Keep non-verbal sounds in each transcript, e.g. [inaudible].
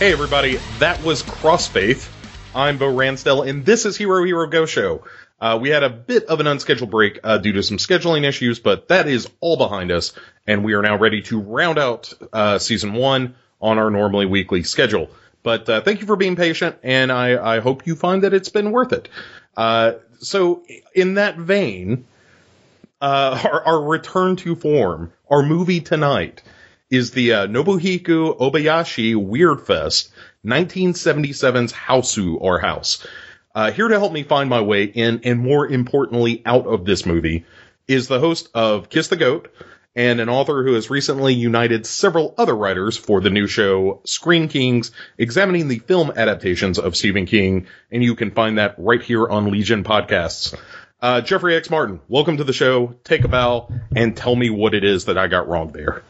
Hey, everybody, that was Crossfaith. I'm Bo Ransdell, and this is Hero Hero Ghost Show. Uh, we had a bit of an unscheduled break uh, due to some scheduling issues, but that is all behind us, and we are now ready to round out uh, season one on our normally weekly schedule. But uh, thank you for being patient, and I, I, hope you find that it's been worth it. Uh, so, in that vein, uh, our, our, return to form, our movie tonight, is the Nobuhiko Obayashi Weird Fest 1977's Hausu or House. Uh, here to help me find my way in, and more importantly, out of this movie, is the host of Kiss the Goat, and an author who has recently united several other writers for the new show Screen Kings, examining the film adaptations of Stephen King, and you can find that right here on Legion Podcasts. Uh, Jeffrey X. Martin, welcome to the show. Take a bow and tell me what it is that I got wrong there.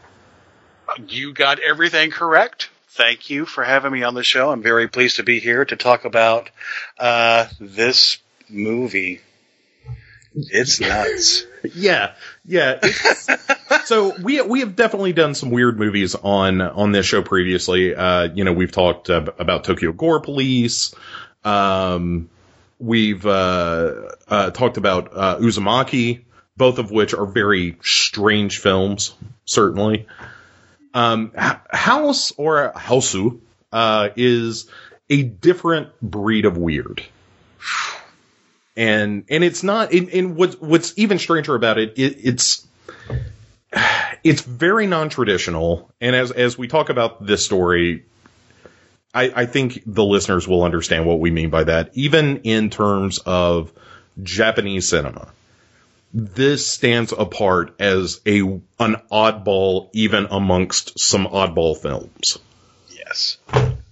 You got everything correct thank you for having me on the show. I'm very pleased to be here to talk about uh, this movie. It's nuts. [laughs] yeah, yeah. so we we have definitely done some weird movies on on this show previously. Uh, you know, we've talked uh, about Tokyo Gore Police. Um, we've uh, uh talked about uh, Uzumaki, both of which are very strange films, certainly. Um, House or Hausu uh, is a different breed of weird. And and it's not and, and what's what's even stranger about it, it it's [sighs] it's very non-traditional and as as we talk about this story I, I think the listeners will understand what we mean by that even in terms of Japanese cinema this stands apart as a an oddball even amongst some oddball films. Yes.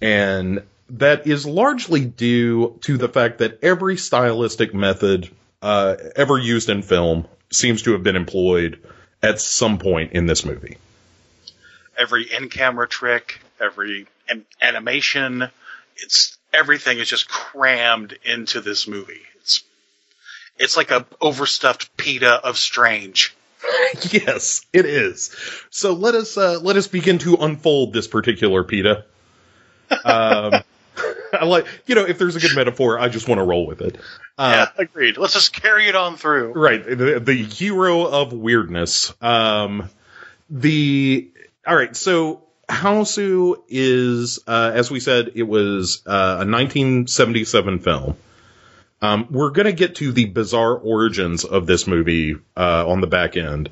And that is largely due to the fact that every stylistic method uh, ever used in film seems to have been employed at some point in this movie. Every in-camera trick, every animation, it's everything is just crammed into this movie. It's like a overstuffed pita of strange. [laughs] yes, it is. So let us uh, let us begin to unfold this particular pita. Um, [laughs] I like you know if there's a good metaphor, I just want to roll with it. Uh, yeah, agreed. Let's just carry it on through. Right, the, the hero of weirdness. Um, the all right, so Hausu is, uh, as we said, it was uh, a 1977 film. Um, we're going to get to the bizarre origins of this movie uh, on the back end.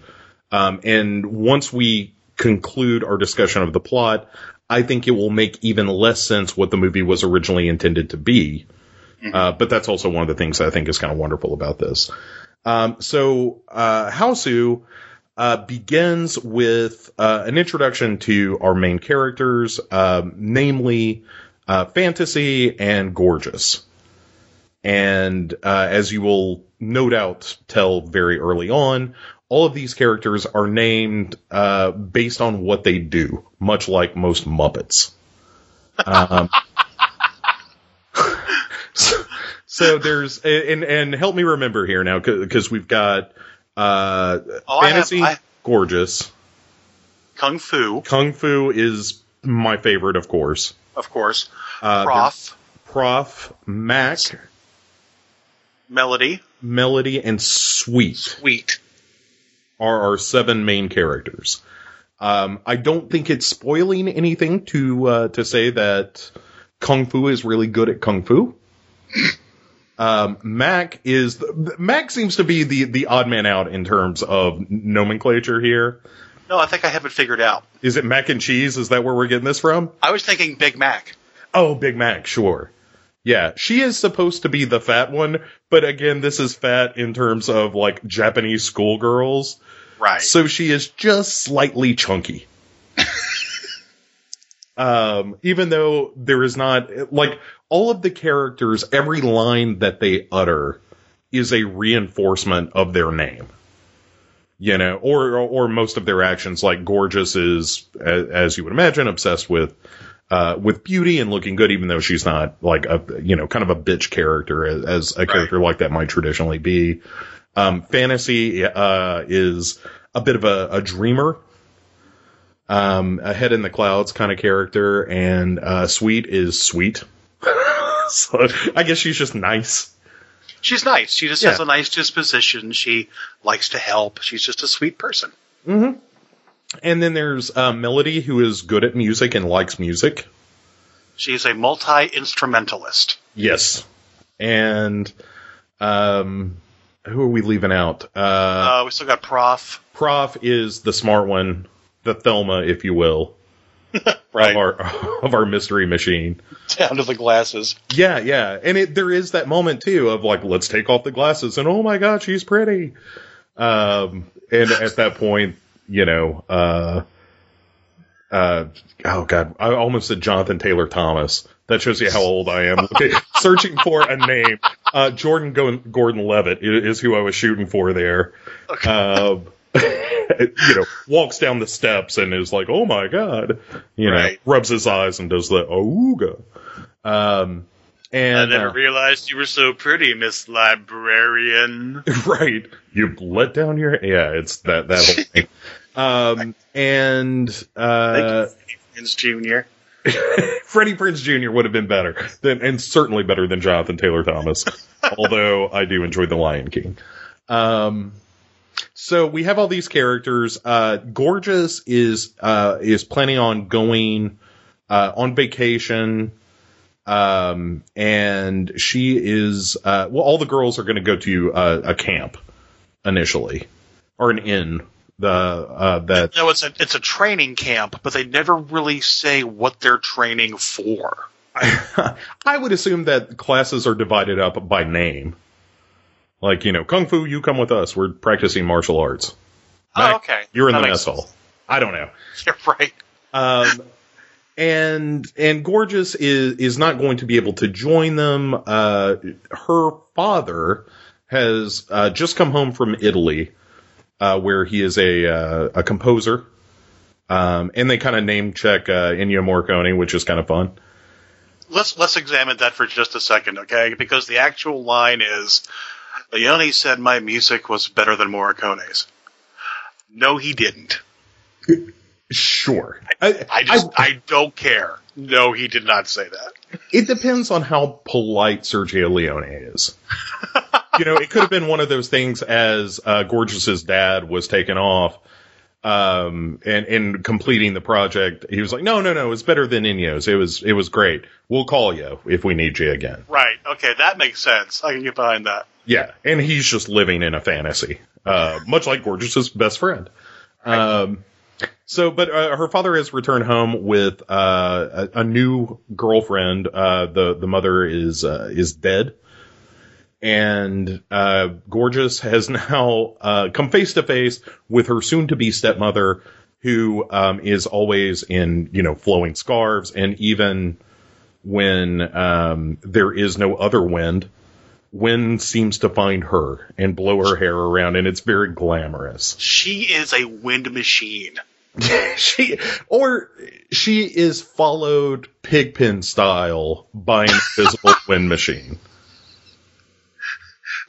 Um, and once we conclude our discussion of the plot, I think it will make even less sense what the movie was originally intended to be. Mm-hmm. Uh, but that's also one of the things I think is kind of wonderful about this. Um, so, uh, Hausu, uh, begins with, uh, an introduction to our main characters, um, namely, uh, Fantasy and Gorgeous. And uh, as you will no doubt tell very early on, all of these characters are named uh, based on what they do, much like most Muppets. Um, [laughs] so, so, there's and and help me remember here now because we've got uh, oh, fantasy, I have, I, gorgeous, kung fu. Kung fu is my favorite, of course. Of course, uh, prof, prof, Mac. Melody, Melody, and Sweet. Sweet are our seven main characters. Um, I don't think it's spoiling anything to uh, to say that Kung Fu is really good at Kung Fu. um, Mac is Mac seems to be the the odd man out in terms of nomenclature here. No, I think I have it figured out. Is it mac and cheese? Is that where we're getting this from? I was thinking Big Mac. Oh, Big Mac, sure. Yeah, she is supposed to be the fat one, but again, this is fat in terms of like Japanese schoolgirls. Right. So she is just slightly chunky. [laughs] um, even though there is not like all of the characters, every line that they utter is a reinforcement of their name. You know, or or most of their actions, like Gorgeous is, as you would imagine, obsessed with uh, with beauty and looking good, even though she's not like a, you know, kind of a bitch character as, as a right. character like that might traditionally be. Um, fantasy, uh, is a bit of a, a dreamer. um, a head in the clouds kind of character, and uh, Sweet is sweet. [laughs] so I guess she's just nice. She's nice. She just Yeah. has a nice disposition. She likes to help. She's just a sweet person. And then there's uh, Melody, who is good at music and likes music. She's a multi instrumentalist. Yes. And um, who are we leaving out? Uh, Uh, we still got Prof. Prof is the smart one, the Velma, if you will, [laughs] Right. of our of our mystery machine. Down to the glasses. Yeah, yeah, and it there is that moment too of like, let's take off the glasses, and oh my god, she's pretty. Um, and at that point, you know, uh, uh, oh god, I almost said Jonathan Taylor Thomas. That shows you how old I am. Okay, [laughs] searching for a name. Uh, Jordan Gordon Levitt is who I was shooting for there. Um, [laughs] you know, walks down the steps and is like, "Oh my god," you know, rubs his eyes and does the "ooga." Um, and uh, realized you were so pretty, Miss Librarian. [laughs] right, you let down your yeah, it's that that whole thing. Um, and uh, Prinze Jr. Freddie Prinze Jr. [laughs] would have been better than, and certainly better than Jonathan Taylor Thomas. [laughs] although I do enjoy The Lion King. Um, so we have all these characters. Uh, Gorgeous is uh, is planning on going uh, on vacation, um, and she is uh, well. All the girls are going to go to uh, a camp initially, or an inn. The uh, that No, it's a it's a training camp, but they never really say what they're training for. [laughs] I would assume that classes are divided up by name. Like, you know, Kung Fu, you come with us. We're practicing martial arts. Oh, okay. You're in That the mess hall. I don't know. [laughs] You're right. Um, and and Gorgeous is is not going to be able to join them. Uh, her father has uh, just come home from Italy, uh, where he is a uh, a composer. Um, and they kind of name check uh, Ennio Morricone, which is kind of fun. Let's let's examine that for just a second, okay? Because the actual line is, Leone said my music was better than Morricone's. No, he didn't. Sure. I, I just I, don't care. No, he did not say that. it depends on how polite Sergio Leone is. [laughs] you know, it could have been one of those things as uh, Gorgeous's dad was taken off um, and and completing the project. He was like, "No, no, no, it's better than Ennio's. It was it was great. We'll call you if we need you again." Right. Okay, that makes sense. I can get behind that. Yeah, and he's just living in a fantasy, uh, much like Gorgeous's best friend. Um, so, but uh, her father has returned home with uh, a, a new girlfriend. Uh, the the mother is uh, is dead, and uh, Gorgeous has [laughs] now uh, come face to face with her soon to be stepmother, who um, is always in you know flowing scarves, and even when um, there is no other wind, wind seems to find her and blow her hair around, and it's very glamorous. She is a wind machine. [laughs] she or she is followed pigpen style by an invisible [laughs] wind machine.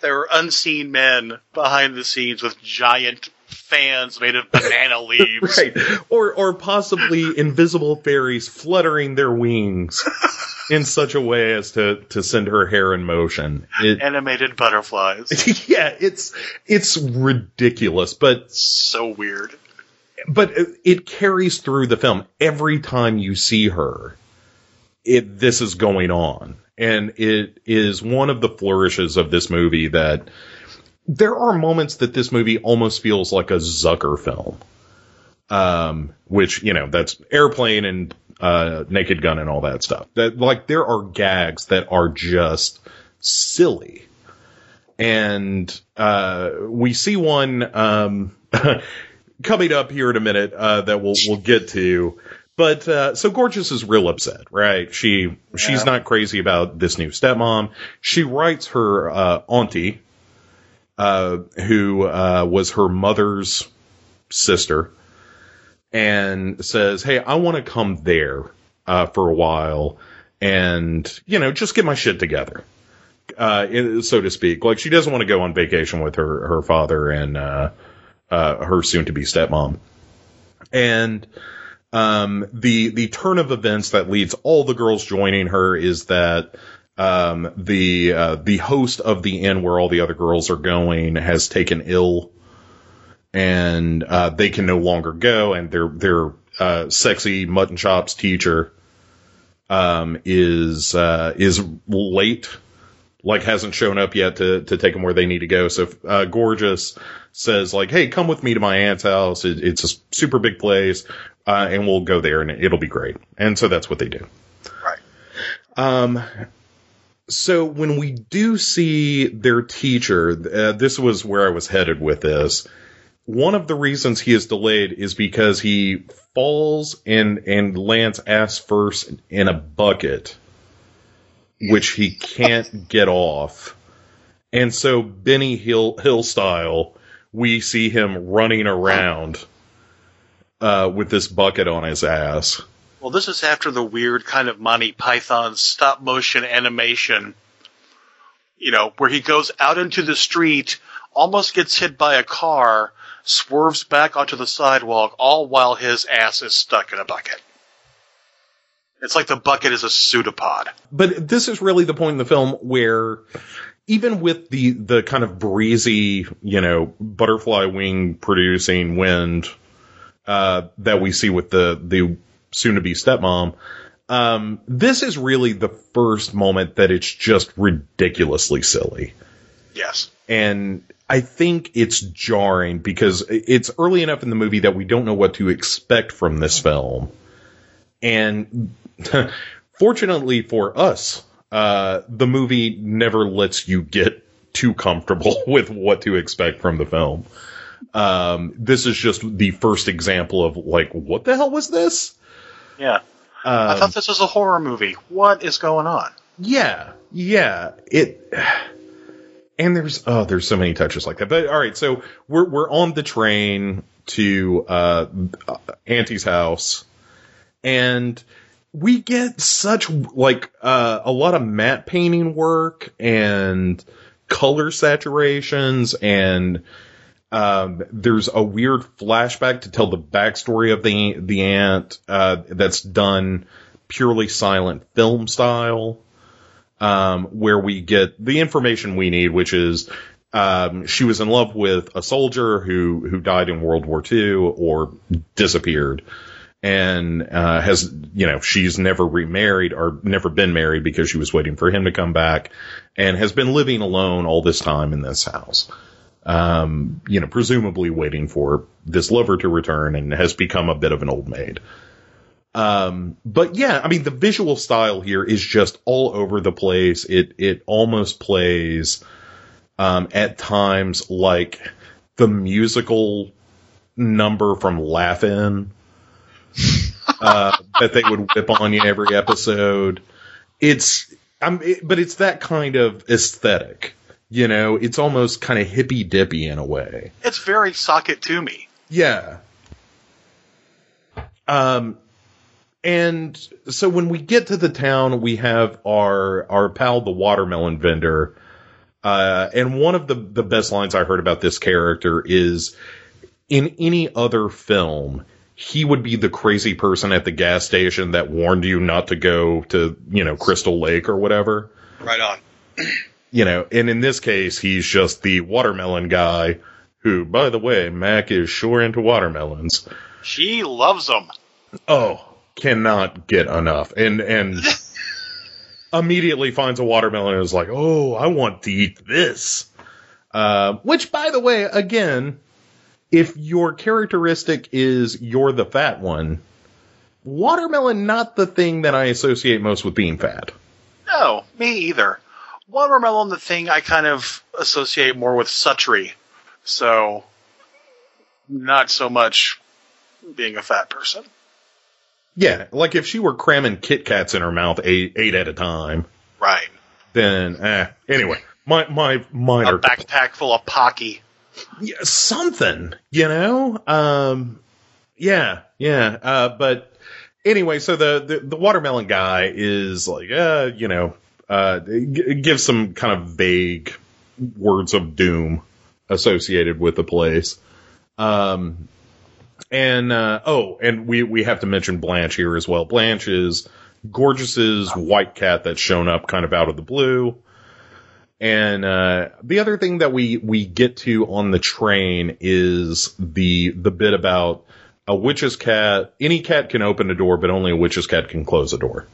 There are unseen men behind the scenes with giant fans made of banana [laughs] leaves. Right. Or or possibly invisible fairies fluttering their wings [laughs] in such a way as to to send her hair in motion. It, Animated butterflies. [laughs] yeah, it's it's ridiculous, but so weird. but it, it carries through the film every time you see her. It this is going on, and it is one of the flourishes of this movie that there are moments that this movie almost feels like a Zucker film. Um, which you know that's airplane and uh, Naked Gun and all that stuff. That like there are gags that are just silly, and uh, we see one um, [laughs] coming up here in a minute uh, that we'll we'll get to. But uh, so Gorgeous is real upset, right? She she's not crazy about this new stepmom. She writes her uh, auntie, uh, who uh, was her mother's sister, and says, "Hey, I want to come there uh, for a while, and you know, just get my shit together." Uh, in- so to speak, like she doesn't want to go on vacation with her her father and uh, uh, her soon to be stepmom, and Um, the the turn of events that leads all the girls joining her is that um, the uh, the host of the inn where all the other girls are going has taken ill, and uh, they can no longer go, and their their uh, sexy mutton chops teacher um, is uh, is late, like hasn't shown up yet to to take them where they need to go. So uh, gorgeous says like, "Hey, come with me to my aunt's house. It, it's a super big place, uh, and we'll go there, and it'll be great." And so that's what they do. Right. Um, so when we do see their teacher, uh, this was where I was headed with this. One of the reasons he is delayed is because he falls and and lands ass first in a bucket, which he can't get off. And so Benny Hill Hill style, we see him running around uh, with this bucket on his ass. Well, this is after the weird kind of Monty Python stop motion animation, you know, where he goes out into the street, almost gets hit by a car, swerves back onto the sidewalk, all while his ass is stuck in a bucket. It's like the bucket is a pseudopod. But this is really the point in the film where even with the the kind of breezy, you know, butterfly wing producing wind uh, that we see with the the soon to be stepmom, um, this is really the first moment that it's just ridiculously silly. Yes. And I think it's jarring because it's early enough in the movie that we don't know what to expect from this film. And [laughs] fortunately for us, uh, the movie never lets you get too comfortable [laughs] with what to expect from the film. Um, this is just the first example of like, what the hell was this? Yeah. I thought this was a horror movie. What is going on? Yeah, yeah. It [sighs] and there's oh, there's so many touches like that. But all right, so we're we're on the train to uh, Auntie's house, and we get such like uh, a lot of matte painting work and color saturations and um, there's a weird flashback to tell the backstory of the the aunt uh, that's done purely silent film style, um, where we get the information we need, which is um, she was in love with a soldier who who died in World War II or disappeared, and uh, has you know she's never remarried or never been married because she was waiting for him to come back, and has been living alone all this time in this house um, you know, presumably waiting for this lover to return and has become a bit of an old maid. Um, but yeah, I mean, the visual style here is just all over the place. It, it almost plays, um, at times like the musical number from Laugh-In, uh, that they would whip on you every episode. It's, I'm, it, but it's that kind of aesthetic. You know, it's almost kind of hippy dippy in a way. It's very socket to me. Yeah. Um, and so when we get to the town, we have our our pal, the watermelon vendor. Uh, and one of the the best lines I heard about this character is, in any other film, he would be the crazy person at the gas station that warned you not to go to you know Crystal Lake or whatever. Right on. [clears throat] you know, and in this case, he's just the watermelon guy who, by the way, Mac is sure into watermelons. She loves them. Oh, cannot get enough. And, and [laughs] immediately finds a watermelon and is like, oh, I want to eat this. Uh, which, by the way, again, if your characteristic is you're the fat one, watermelon not the thing that I associate most with being fat. No, me either watermelon, the thing I kind of associate more with Suttree. So, not so much being a fat person. Yeah, like if she were cramming Kit Kats in her mouth eight, eight at a time. Right. Then, eh. Anyway, my, my, minor. A backpack full of Pocky. Yeah, something, you know? Um, yeah, yeah. Uh, but anyway, so the, the, the watermelon guy is like, uh, you know, uh, g- gives some kind of vague words of doom associated with the place. Um, And uh, oh, and we we have to mention Blanche here as well. Blanche is Gorgeous's white cat that's shown up kind of out of the blue. And uh, the other thing that we we get to on the train is the the bit about a witch's cat. Any cat can open a door, but only a witch's cat can close a door.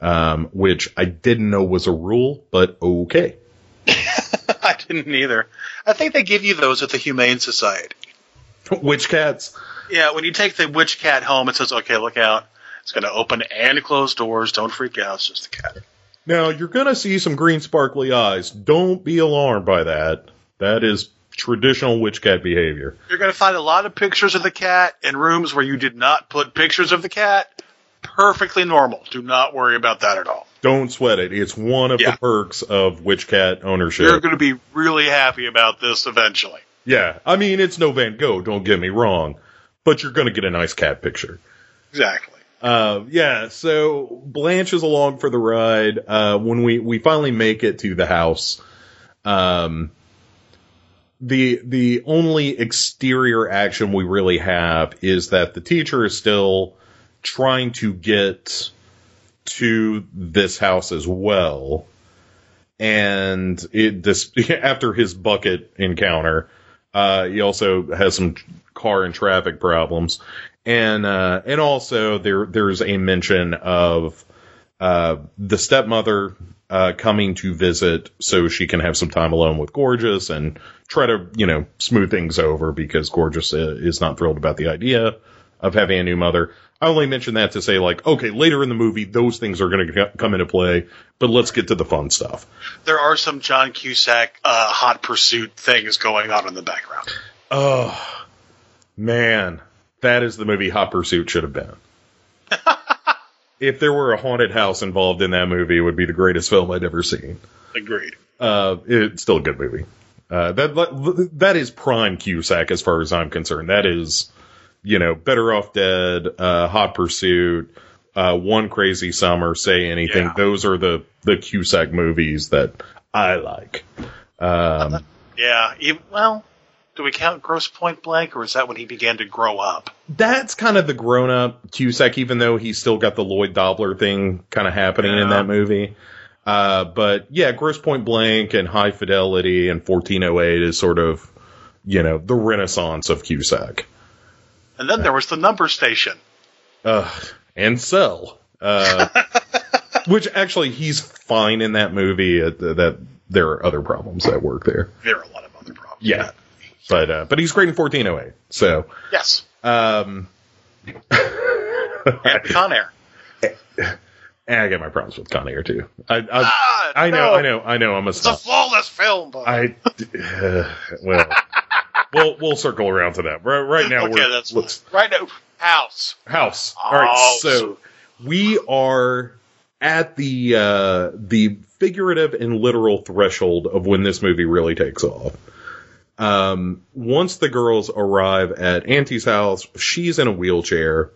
Um, which I didn't know was a rule, but okay. [laughs] I didn't either. I think they give you those at the Humane Society. [laughs] Witch cats. Yeah, when you take the witch cat home, it says, "Okay, look out. It's going to open and close doors. Don't freak out. It's just a cat." Now you're gonna see some green sparkly eyes. Don't be alarmed by that. That is traditional witch cat behavior. You're going to find a lot of pictures of the cat in rooms where you did not put pictures of the cat. Perfectly normal. Do not worry about that at all. Don't sweat it. It's one of Yeah. the perks of witch cat ownership. You're going to be really happy about this eventually. yeah, I mean it's no Van Gogh. Don't get me wrong, but you're gonna get a nice cat picture. Exactly. Uh, yeah, so Blanche is along for the ride. Uh, when we, we finally make it to the house, um, the, the only exterior action we really have is that the teacher is still trying to get to this house as well. And it, this, [laughs] after his bucket encounter, uh, he also has some car and traffic problems and uh, and also there there's a mention of uh, the stepmother uh, coming to visit so she can have some time alone with Gorgeous and try to you know smooth things over because Gorgeous uh, is not thrilled about the idea of having a new mother. I only mention that to say like okay later in the movie those things are going to come into play, but let's get to the fun stuff. There are some John Cusack uh, hot pursuit things going on in the background. Oh man, that is the movie Hot Pursuit should have been. [laughs] if there were a haunted house involved in that movie, it would be the greatest film I'd ever seen. Agreed. Uh, it's still a good movie. Uh, that that is prime Cusack as far as I'm concerned. That is, you know, Better Off Dead, uh, Hot Pursuit, uh, One Crazy Summer, Say Anything. Yeah. Those are the the Cusack movies that I like. Um, Yeah. well, do we count Grosse Pointe Blank, or is that when he began to grow up? that's kind of the grown up Cusack, even though he's still got the Lloyd Dobler thing kind of happening in that movie. Uh, but yeah, Grosse Pointe Blank and High Fidelity and 1408 is sort of, you know, the renaissance of Cusack. And then there was the number station. Uh, and Cell. Uh, [laughs] which actually he's fine in that movie. Uh, that there are other problems that work there. There are a lot of other problems. Yeah. But, uh, but he's great in 1408. So, Yes. um, [laughs] And Con Air. And [laughs] I get my problems with Con Air too. I I, Ah, I know, no. I know, I know. I'm a It's a flawless film. But I uh, well, [laughs] we'll we'll circle around to that. Right, right now okay, we're that's let's right now. House. house. All right, Oh, so we are at the uh, the figurative and literal threshold of when this movie really takes off. Um, once the girls arrive at Auntie's house, she's in a wheelchair.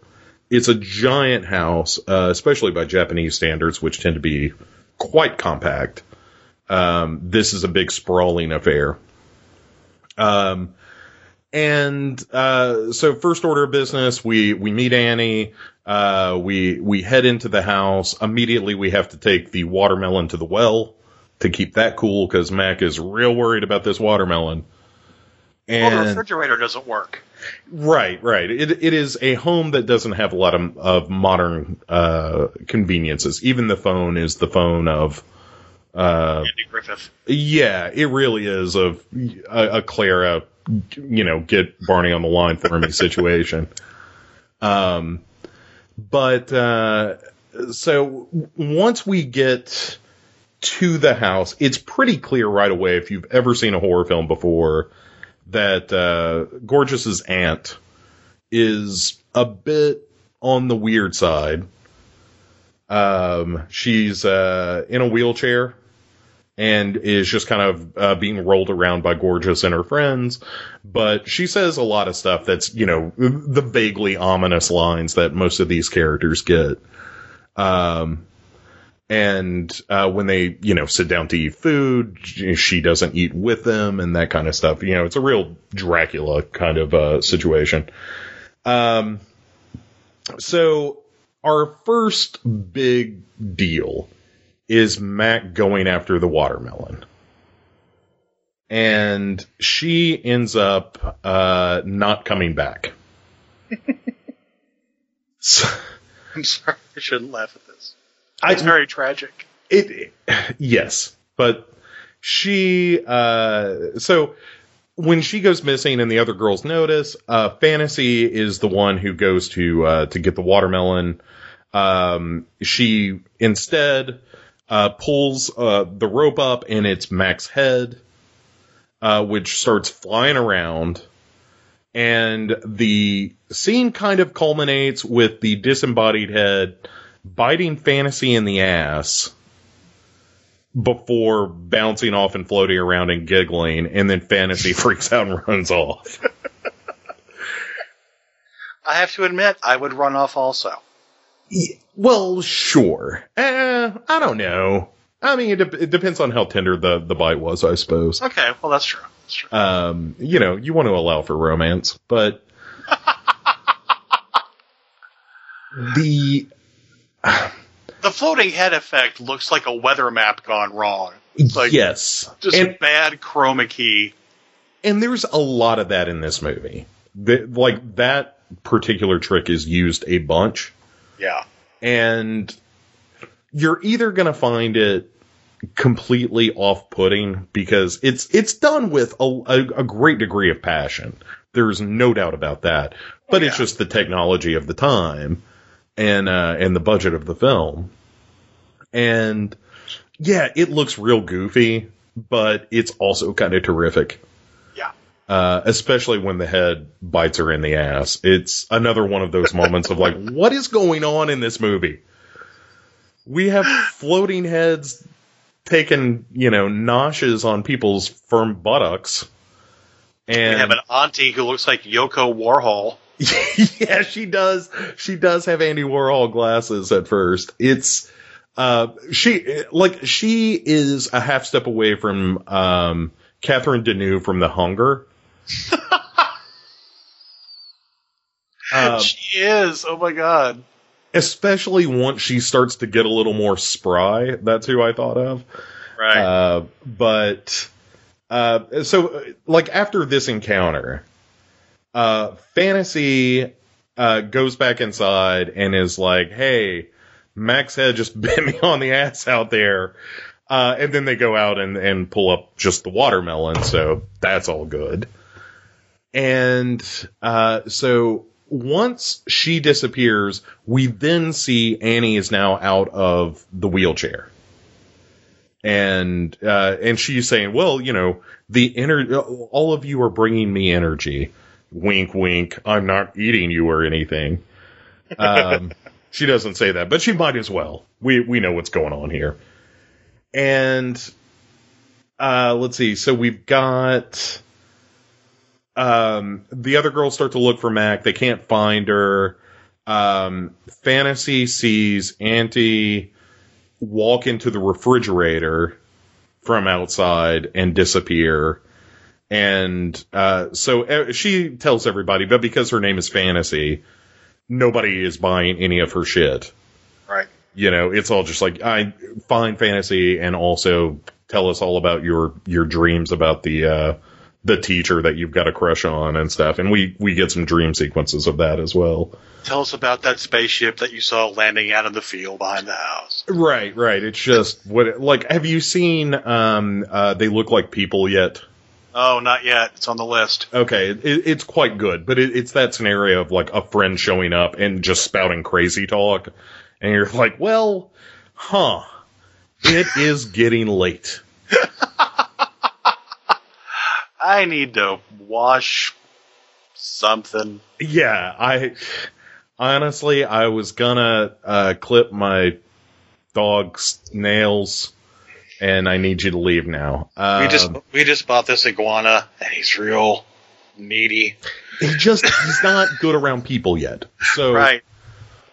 It's a giant house, uh, especially by Japanese standards, which tend to be quite compact. Um, this is a big sprawling affair. Um, and uh, so first order of business, we we meet Annie. Uh, we we head into the house. Immediately, we have to take the watermelon to the well to keep that cool because Mac is real worried about this watermelon. Well, the refrigerator doesn't work. right, right, it it is a home that doesn't have a lot of of modern uh, conveniences. Even the phone is the phone of uh, Andy Griffith. yeah, it really is a, a, a Clara, you know, get Barney on the line for me situation. [laughs] Um, but, uh, so once we get to the house, it's pretty clear right away if you've ever seen a horror film before that, uh, Gorgeous's aunt is a bit on the weird side. Um, she's, uh, in a wheelchair and is just kind of uh, being rolled around by Gorgeous and her friends. But she says a lot of stuff that's, you know, the vaguely ominous lines that most of these characters get. Um, And uh, when they, you know, sit down to eat food, she doesn't eat with them and that kind of stuff. You know, it's a real Dracula kind of uh, situation. Um, so our first big deal is Mac going after the watermelon. And she ends up uh, not coming back. [laughs] so, I'm sorry, I shouldn't laugh at this. I- It's very tragic. it yes, but she uh so when she goes missing and the other girls notice, uh Fantasy is the one who goes to uh to get the watermelon. Um she instead uh pulls uh the rope up and it's Mac's head uh which starts flying around and the scene kind of culminates with the disembodied head biting fantasy in the ass before bouncing off and floating around and giggling, and then fantasy [laughs] freaks out and runs off. I have to admit, I would run off also. Well, sure. Eh, I don't know. I mean, it, de- it depends on how tender the, the bite was, I suppose. Okay, well that's true. That's true. Um, you know, you want to allow for romance, but [laughs] the [sighs] the floating head effect looks like a weather map gone wrong. Like yes, just and bad chroma key. and there's a lot of that in this movie. The, like that particular trick is used a bunch, Yeah. and you're either going to find it completely off-putting because it's it's done with a, a, a great degree of passion. There's no doubt about that. But it's yeah. just the technology of the time and uh, and the budget of the film. And yeah, it looks real goofy, but it's also kind of terrific. Yeah. Uh, especially when the head bites her in the ass. It's another one of those moments of like, what is going on in this movie? We have floating heads taking, you know, noshes on people's firm buttocks. And We have an auntie who looks like Yoko Warhol. [laughs] yeah, she does. She does have Andy Warhol glasses at first. It's uh she like she is a half step away from um Catherine Deneuve from The Hunger. [laughs] Um, she is. Oh my god. especially once she starts to get a little more spry. That's who I thought of. Right. Uh, but uh, so like after this encounter, uh, Fantasy uh, goes back inside and is like, "Hey, Mac's Head just [laughs] bit me on the ass out there." Uh, and then they go out and, and pull up just the watermelon, so that's all good. And uh, so once she disappears, we then see Annie is now out of the wheelchair and uh, and she's saying, well, you know, the ener- all of you are bringing me energy. Wink, wink. I'm not eating you or anything. Um, [laughs] she doesn't say that, but she might as well. We we know what's going on here. And uh, let's see. So we've got um, the other girls start to look for Mac. They can't find her. Um, Fantasy sees Auntie walk into the refrigerator from outside and disappear. And uh, so uh, she tells everybody, but because her name is Fantasy, nobody is buying any of her shit. right. You know, it's all just like I find Fantasy and also tell us all about your your dreams about the uh, the teacher that you've got a crush on and stuff. And we we get some dream sequences of that as well. Tell us about that spaceship that you saw landing out in the field behind the house. Right, right. It's just what like have you seen um uh they look like people yet? Oh, not yet. It's on the list. Okay, it, it's quite good, but it, it's that scenario of like a friend showing up and just spouting crazy talk, and you're like, well, huh? It [laughs] is getting late. [laughs] I need to wash something. Yeah, I honestly I was gonna uh, clip my dog's nails, and I need you to leave now. Um, we just we just bought this iguana, and he's real needy. he just he's not good around people yet. So Right.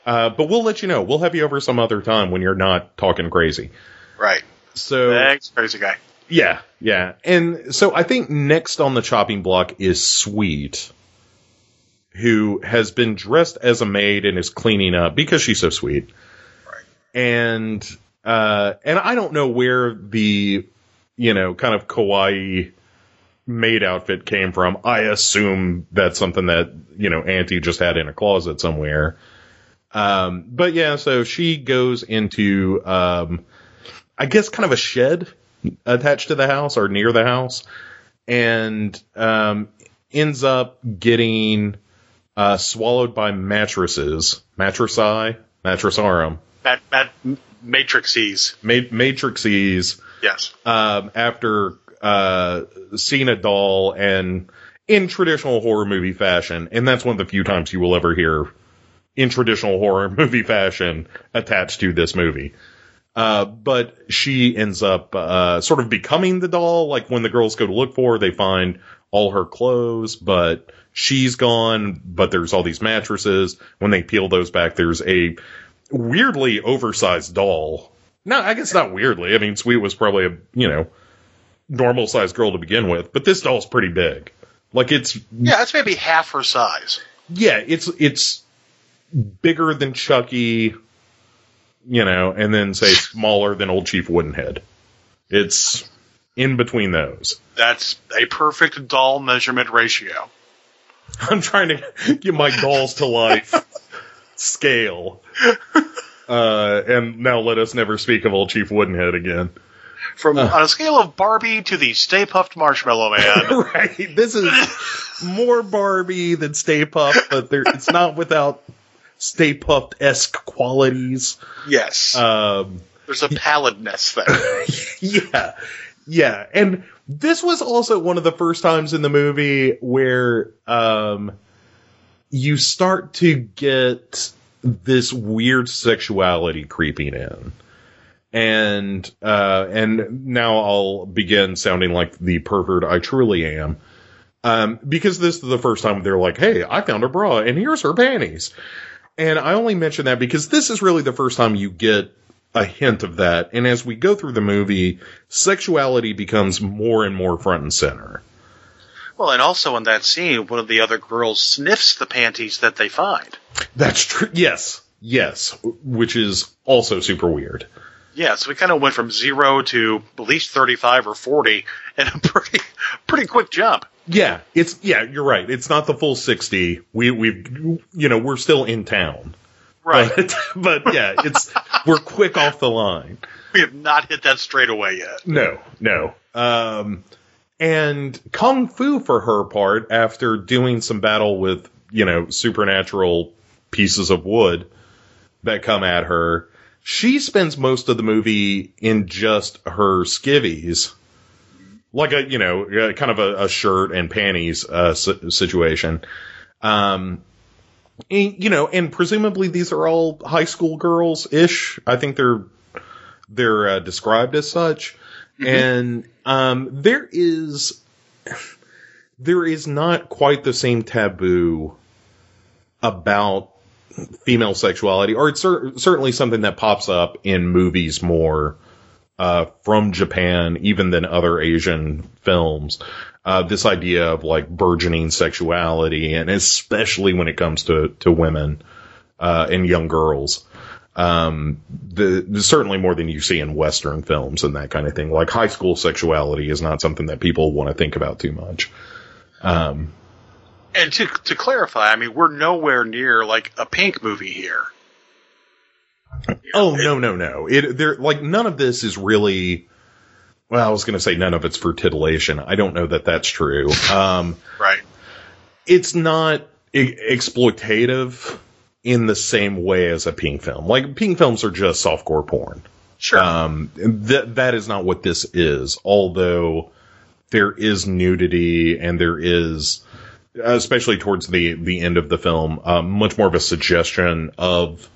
Uh, but we'll let you know. We'll have you over some other time when you're not talking crazy. Right. So Thanks, crazy guy. yeah, yeah. And so I think next on the chopping block is Sweet, who has been dressed as a maid and is cleaning up because she's so sweet. Right. And uh and I don't know where the you know, kind of kawaii maid outfit came from. I assume that's something that, you know, Auntie just had in a closet somewhere. Um, but yeah, so she goes into, um, I guess kind of a shed attached to the house or near the house and, um, ends up getting, uh, swallowed by mattresses, matressi, mattresarum, Mat, mat, Matrixies. ma- matrixies, Yes. um, after uh, seeing a doll and in traditional horror movie fashion, and that's one of the few times you will ever hear in traditional horror [laughs] movie fashion attached to this movie. Uh, but she ends up uh, sort of becoming the doll. Like when the girls go to look for her, they find all her clothes, but she's gone. But there's all these mattresses. When they peel those back, there's a weirdly oversized doll. No, I guess not weirdly. I mean, Sweet was probably a you know normal sized girl to begin with, but this doll's pretty big. Like it's Yeah, it's maybe half her size. yeah, it's it's bigger than Chucky, you know, and then say smaller than Old Chief Woodenhead. It's in between those. That's a perfect doll measurement ratio. I'm trying to get my dolls to life [laughs] scale. [laughs] Uh, and now let us never speak of Old Chief Woodenhead again. From on a scale of Barbie to the Stay Puft Marshmallow Man, [laughs] right. This is more Barbie than Stay Puft, but there, it's not without Stay Puft esque qualities. yes, Um, there's a pallidness there. [laughs] yeah, yeah, and this was also one of the first times in the movie where um, you start to get this weird sexuality creeping in. And uh, and now I'll begin sounding like the pervert I truly am, um, because this is the first time they're like, "Hey, I found a bra, and here's her panties." And I only mention that because this is really the first time you get a hint of that. And as we go through the movie, sexuality becomes more and more front and center. Well, and also in that scene, one of the other girls sniffs the panties that they find. That's true. Yes. Yes. Which is also super weird. Yeah, so we kind of went from zero to at least 35 or 40 in a [laughs] pretty, pretty quick jump. Yeah. It's, yeah, you're right. It's not the full 60. We, we've, you know, we're still in town. Right. But, [laughs] but yeah, it's, we're quick off the line. we have not hit that straight away yet. No, no. Um, and Kung Fu for her part, after doing some battle with, you know, supernatural pieces of wood that come at her, she spends most of the movie in just her skivvies. Like a, you know, kind of a, a shirt and panties, uh, si- situation. Um, and, you know, and presumably these are all high school girls ish. I think they're, they're uh, described as such. [laughs] And, um, there is, there is not quite the same taboo about female sexuality, or it's cer- certainly something that pops up in movies more uh, from Japan, even than other Asian films. Uh, this idea of like burgeoning sexuality, and especially when it comes to to women uh, and young girls. Um, the certainly more than you see in Western films and that kind of thing. Like high school sexuality is not something that people want to think about too much. Um, And to, to clarify, I mean, we're nowhere near like a pink movie here. Oh no no no! It there like none of this is really. Well, I was going to say none of it's for titillation. I don't know that that's true. Um, [laughs] Right. it's not e- exploitative in the same way as a pink film. Like pink films are just softcore porn. Sure. Um, that that is not what this is. Although there is nudity and there is, especially towards the the end of the film, um, much more of a suggestion of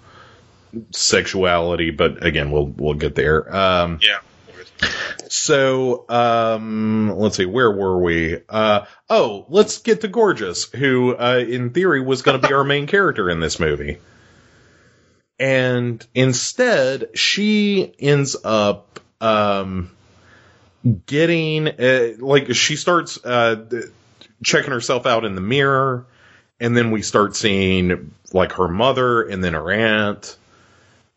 sexuality. But again, we'll we'll get there. Um, yeah. So um, let's see, where were we? Uh, oh, let's get to Gorgeous, who uh, in theory was going to be our main [laughs] character in this movie. and instead she ends up um, getting uh, like she starts uh, checking herself out in the mirror, and then we start seeing like her mother and then her aunt.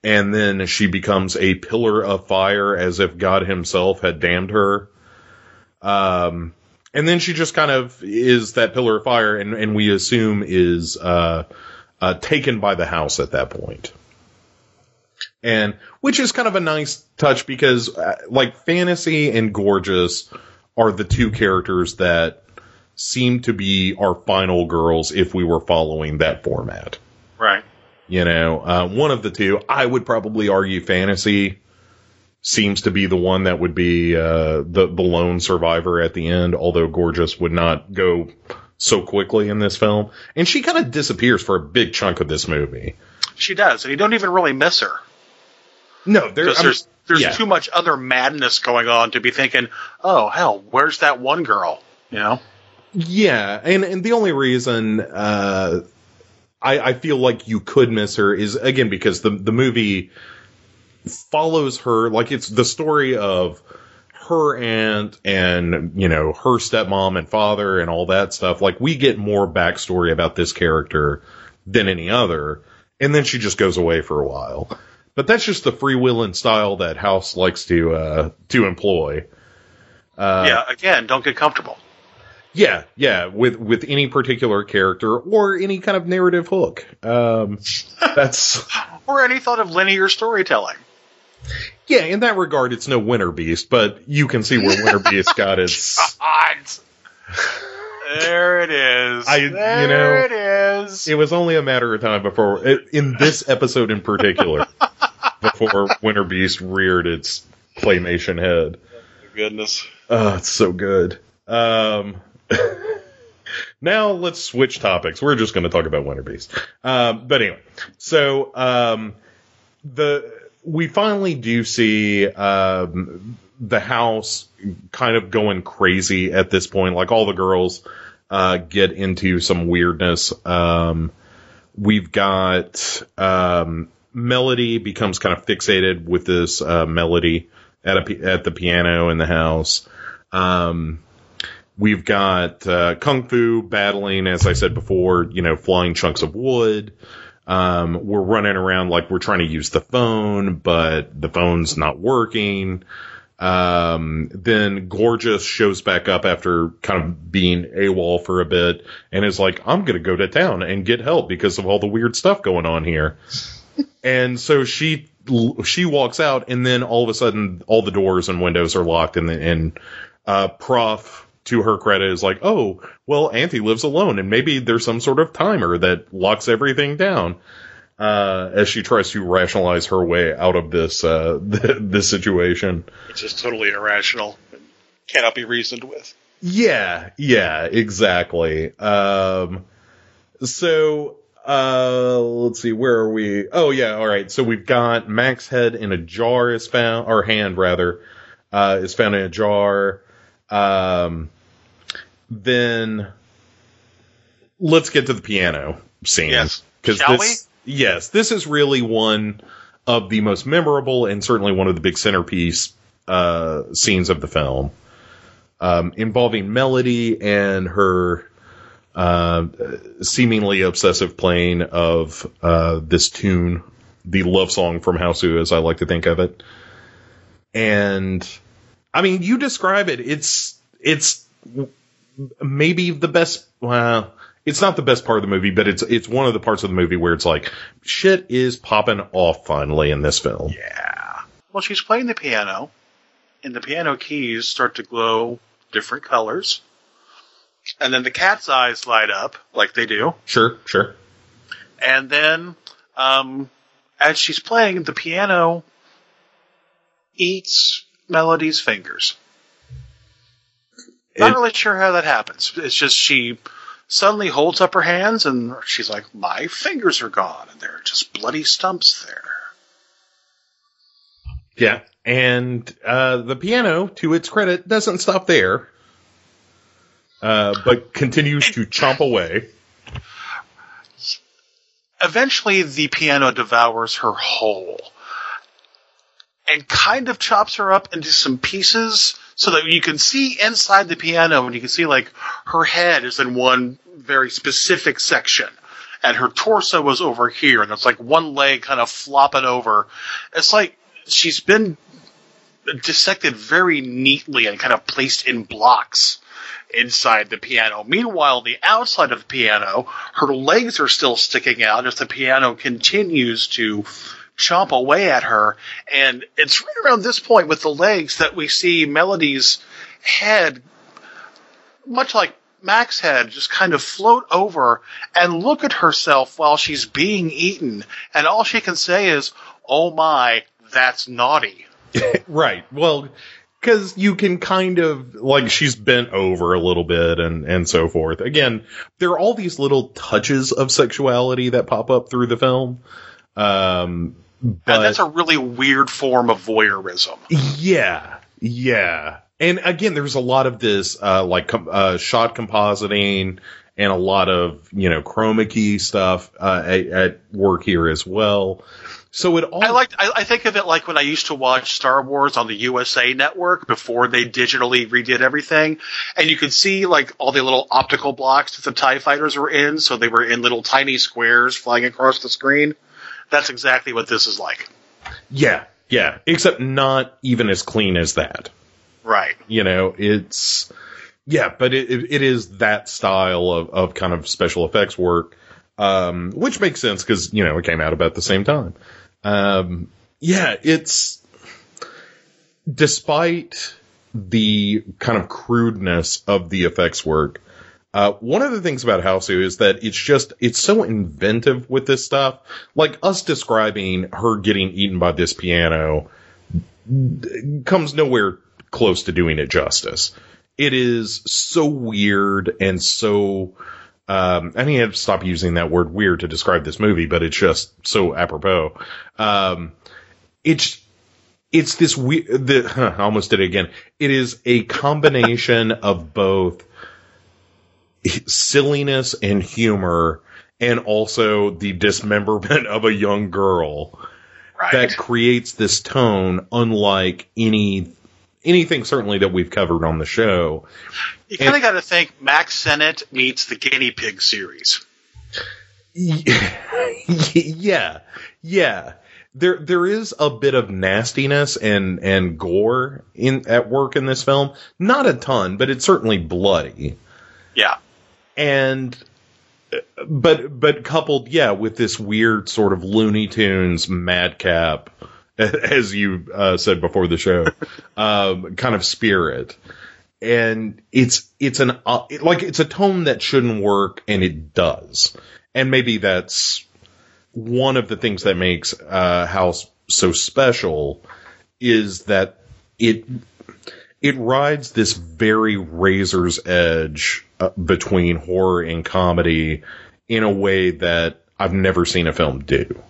And then she becomes a pillar of fire as if God himself had damned her. Um, and then she just kind of is that pillar of fire and, and we assume is, uh, uh, taken by the house at that point. And, which is kind of a nice touch because, uh, like, Fantasy and Gorgeous are the two characters that seem to be our final girls if we were following that format. Right. You know, uh, one of the two, I would probably argue Fantasy seems to be the one that would be uh, the the lone survivor at the end. Although Gorgeous would not go so quickly in this film, and she kind of disappears for a big chunk of this movie. She does, and you don't even really miss her No, there, there's there's yeah. too much other madness going on to be thinking, oh hell, where's that one girl? You know. Yeah, and and the only reason uh, I I feel like you could miss her is again because the the movie follows her like it's the story of her aunt and you know her stepmom and father and all that stuff. Like we get more backstory about this character than any other, and then she just goes away for a while. But that's just the freewheeling style that House likes to uh, to employ. Uh, yeah. Again, don't get comfortable. Yeah, yeah, with with any particular character or any kind of narrative hook. Um, [laughs] that's Or any thought of linear storytelling. yeah. In that regard, it's no Winter Beast, but you can see where Winter Beast got [laughs] its. There it is. I- you there know, it is. It was only a matter of time before, in this episode in particular, [laughs] before Winter Beast reared its claymation head. Goodness. Oh, it's so good. Um, [laughs] now let's switch topics. We're just going to talk about Winter Beast. Um, but anyway, so um, the we finally do see um, the house kind of going crazy at this point. Like all the girls uh, get into some weirdness. Um, we've got um, Melody becomes kind of fixated with this uh, melody at a at the piano in the house. Um, we've got uh, Kung Fu battling, as I said before, you know, flying chunks of wood. Um, we're running around like we're trying to use the phone, but the phone's not working. Um, then Gorgeous shows back up after kind of being AWOL for a bit and is like, I'm going to go to town and get help because of all the weird stuff going on here. [laughs] and so she, she walks out and then all of a sudden all the doors and windows are locked and, and, uh, Prof to her credit is like, oh, well, Auntie lives alone and maybe there's some sort of timer that locks everything down. Uh, as she tries to rationalize her way out of this, uh, [laughs] this situation. it's just totally irrational and cannot be reasoned with. Yeah, yeah, exactly. Um, so, uh, let's see, where are we? Oh, yeah, all right. So we've got Mac's head in a jar is found, or hand rather, uh, is found in a jar. Um, then let's get to the piano scene. Yes. Shall this, Yes, this is really one of the most memorable and certainly one of the big centerpiece uh, scenes of the film, um, involving Melody and her uh, seemingly obsessive playing of uh, this tune, the love song from Hausu, as I like to think of it. And I mean, you describe it. It's it's maybe the best. Well, it's not the best part of the movie, but it's it's one of the parts of the movie where it's like shit is popping off finally in this film. Yeah. Well, she's playing the piano, and the piano keys start to glow different colors. And then the cat's eyes light up, like they do. Sure, sure. And then, um, as she's playing, the piano eats Melody's fingers. I'm not It- really sure how that happens. It's just she suddenly holds up her hands and she's like, My fingers are gone, and there are just bloody stumps there. Yeah, and uh, the piano, to its credit, doesn't stop there, uh, but continues to [laughs] chomp away. eventually the piano devours her whole and kind of chops her up into some pieces so that you can see inside the piano and you can see like her head is in one very specific section and her torso was over here and it's like one leg kind of flopping over. It's like she's been dissected very neatly and kind of placed in blocks inside the piano. Meanwhile, the outside of the piano, her legs are still sticking out as the piano continues to chomp away at her. And it's right around this point with the legs that we see Melody's head, much like Mac's head, just kind of float over and look at herself while she's being eaten. And all she can say is, Oh my, that's naughty. [laughs] right. Well, because you can kind of like she's bent over a little bit and and so forth. Again, there are all these little touches of sexuality that pop up through the film. Um, but and that's a really weird form of voyeurism. Yeah, yeah. And again, there's a lot of this uh, like com- uh, shot compositing and a lot of you know chroma key stuff uh, at, at work here as well. So it all. I like. I, I, think of it like when I used to watch Star Wars on the USA Network before they digitally redid everything, and you could see like all the little optical blocks that the Tie Fighters were in. So they were in little tiny squares flying across the screen. That's exactly what this is like. Yeah, yeah. Except not even as clean as that. Right. You know, it's yeah, but it it is that style of of kind of special effects work. Um, which makes sense because you know it came out about the same time. Um, yeah, it's despite the kind of crudeness of the effects work. Uh, one of the things about Hausu is that it's just, it's so inventive with this stuff. Like us describing her getting eaten by this piano comes nowhere close to doing it justice. It is so weird and so, um, I need to stop using that word weird to describe this movie, but it's just so apropos. Um, it's, it's this weird, the, huh, [laughs] I almost did it again. It is a combination of both silliness and humor and also the dismemberment of a young girl right. that creates this tone unlike any anything certainly that we've covered on the show. You kind of got to think Mack Sennett meets the guinea pig series. [laughs] Yeah, yeah. There, there is a bit of nastiness and and gore in at work in this film. Not a ton, but it's certainly bloody. Yeah, and but but coupled, yeah, with this weird sort of Looney Tunes madcap [laughs] as you uh, said before the show, [laughs] um, kind of spirit. And it's it's an uh, like it's a tone that shouldn't work, and it does. And maybe that's one of the things that makes uh, House so special is that it it rides this very razor's edge uh, between horror and comedy in a way that I've never seen a film do.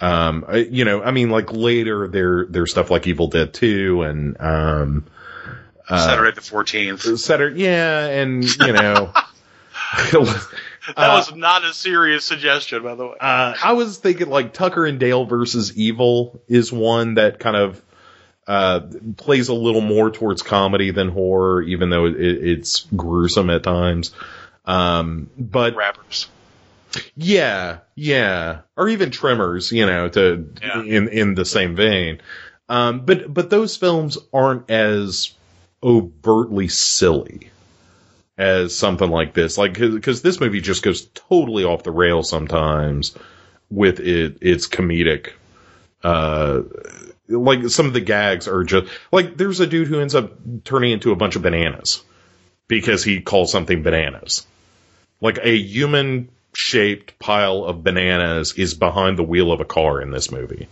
Um, you know, I mean, like later there, there's stuff like Evil Dead 2 and, um, uh, Saturday the 14th. Saturday, yeah, and, you know, [laughs] [laughs] that was not a serious suggestion, by the way. Uh, I was thinking like Tucker and Dale versus Evil is one that kind of, uh, plays a little more towards comedy than horror, even though it, it's gruesome at times. Um, but rappers. Yeah, yeah, or even Tremors, you know, to yeah. in in the same vein. Um, but but those films aren't as overtly silly as something like this. Like because this movie just goes totally off the rail sometimes with it its comedic. Uh, like some of the gags are just like there's a dude who ends up turning into a bunch of bananas because he calls something bananas. Like a human shaped pile of bananas is behind the wheel of a car in this movie.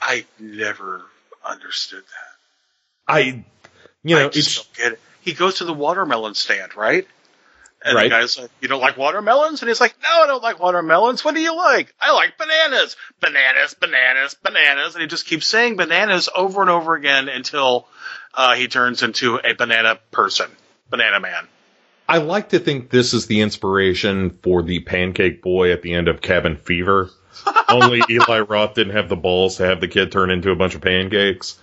I never understood that. I, you know, I it's get it. He goes to the watermelon stand, right? And right. the guy's like, "You don't like watermelons?" And he's like, "No, I don't like watermelons. What do you like?" "I like bananas, bananas, bananas, bananas." And he just keeps saying bananas over and over again until uh, he turns into a banana person, banana man. I like to think this is the inspiration for the pancake boy at the end of Cabin Fever. [laughs] Only Eli Roth didn't have the balls to have the kid turn into a bunch of pancakes.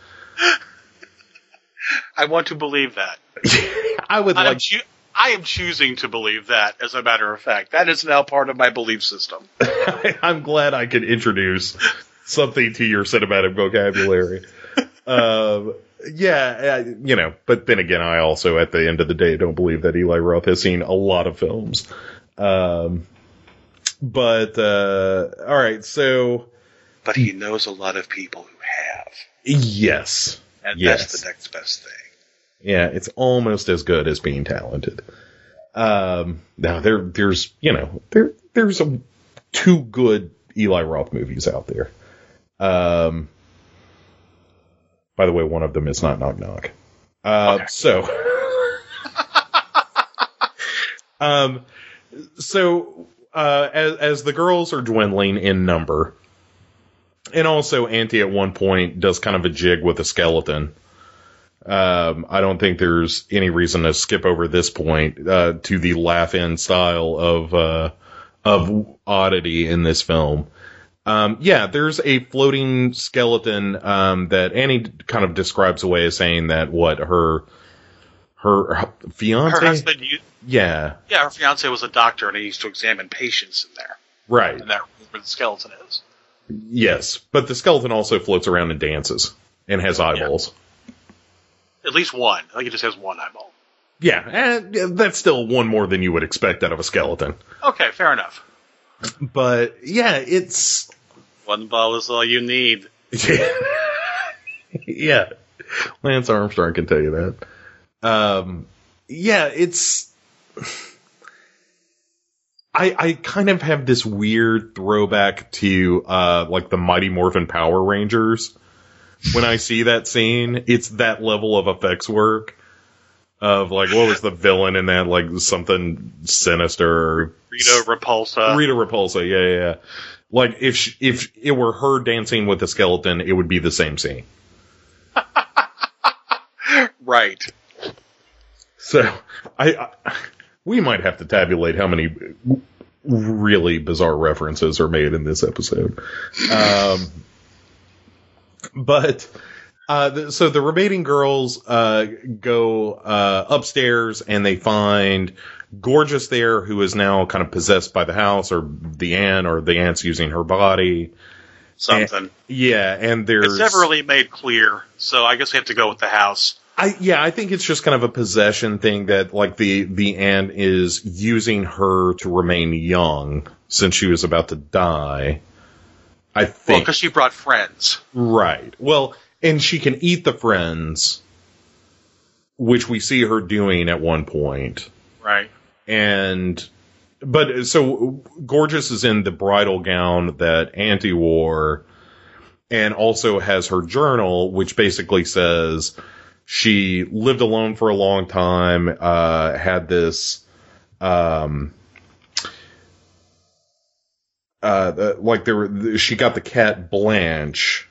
I want to believe that. [laughs] I would I like. choo- I am choosing to believe that, as a matter of fact. That is now part of my belief system. [laughs] I'm glad I could introduce something to your cinematic vocabulary. um, yeah, uh, you know, but then again, I also, at the end of the day, don't believe that Eli Roth has seen a lot of films. Um, but uh, all right, so But he knows a lot of people who have. yes, And Yes. that's the next best thing. Yeah, it's almost as good as being talented. Um, now there, there's, you know, there, there's a, two good Eli Roth movies out there. Um, by the way, one of them is not Knock Knock. Uh, Okay. so, [laughs] um, so, uh, as, as the girls are dwindling in number, and also Auntie at one point does kind of a jig with a skeleton. Um, I don't think there's any reason to skip over this point uh, to the laugh in style of uh, of oddity in this film. Um, yeah, there's a floating skeleton um, that Annie kind of describes away as saying that what her her, her fiance, Her husband, yeah, yeah, her fiance was a doctor, and he used to examine patients in there. right, And that where the skeleton is. yes, but the skeleton also floats around and dances and has eyeballs. At least one. I think it just has one eyeball. Yeah, and that's still one more than you would expect out of a skeleton. Okay, fair enough. But yeah, it's One ball is all you need. [laughs] yeah. Lance Armstrong can tell you that. Um, yeah, it's. I I kind of have this weird throwback to uh like the Mighty Morphin Power Rangers. When I see that scene, it's that level of effects work of like what was the villain in that like something sinister Rita Repulsa. Rita Repulsa, yeah, yeah, yeah. Like if sh if it were her dancing with a skeleton, it would be the same scene. [laughs] right. So I, I we might have to tabulate how many really bizarre references are made in this episode. Um, [laughs] but uh, the, so the remaining girls uh, go uh, upstairs and they find Gorgeous there, who is now kind of possessed by the house or the aunt, or the aunt's using her body. Something. Yeah, and there's It's never really made clear, so I guess we have to go with the house. I yeah, I think it's just kind of a possession thing that like the the aunt is using her to remain young since she was about to die. I Well, think because she brought friends. right. Well, and she can eat the friends, which we see her doing at one point. Right. And but so gorgeous is in the bridal gown that Auntie wore, and also has her journal, which basically says she lived alone for a long time, uh, had this, um, uh, like there were, she got the cat Blanche,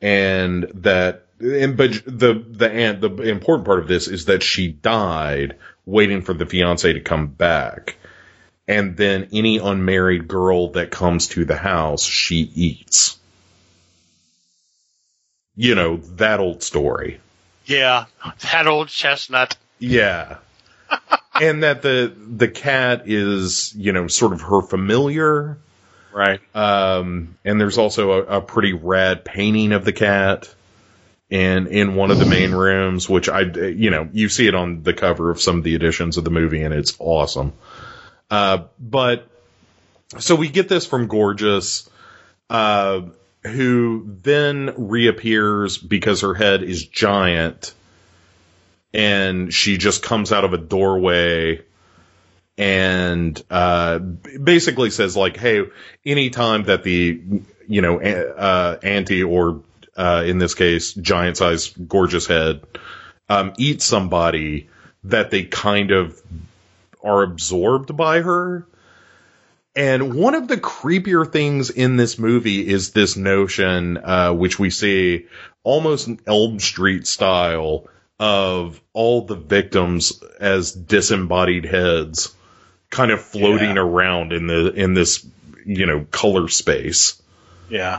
and that, and but the the aunt, the important part of this is that she died waiting for the fiance to come back, and then any unmarried girl that comes to the house, she eats. You know that old story. Yeah, that old chestnut. Yeah. [laughs] and that the the cat is, you know, sort of her familiar. Right. Um, and there's also a, a pretty rad painting of the cat in in one of the main rooms, which I, you know, you see it on the cover of some of the editions of the movie, and it's awesome. Uh, but so we get this from Gorgeous, uh, who then reappears because her head is giant, and she just comes out of a doorway and uh, basically says like, "Hey, anytime that the you know uh, anti or uh, in this case giant size gorgeous head um, eats somebody, that they kind of are absorbed by her." And one of the creepier things in this movie is this notion, uh, which we see almost Elm Street style, of all the victims as disembodied heads kind of floating Yeah. around in the in this you know color space Yeah.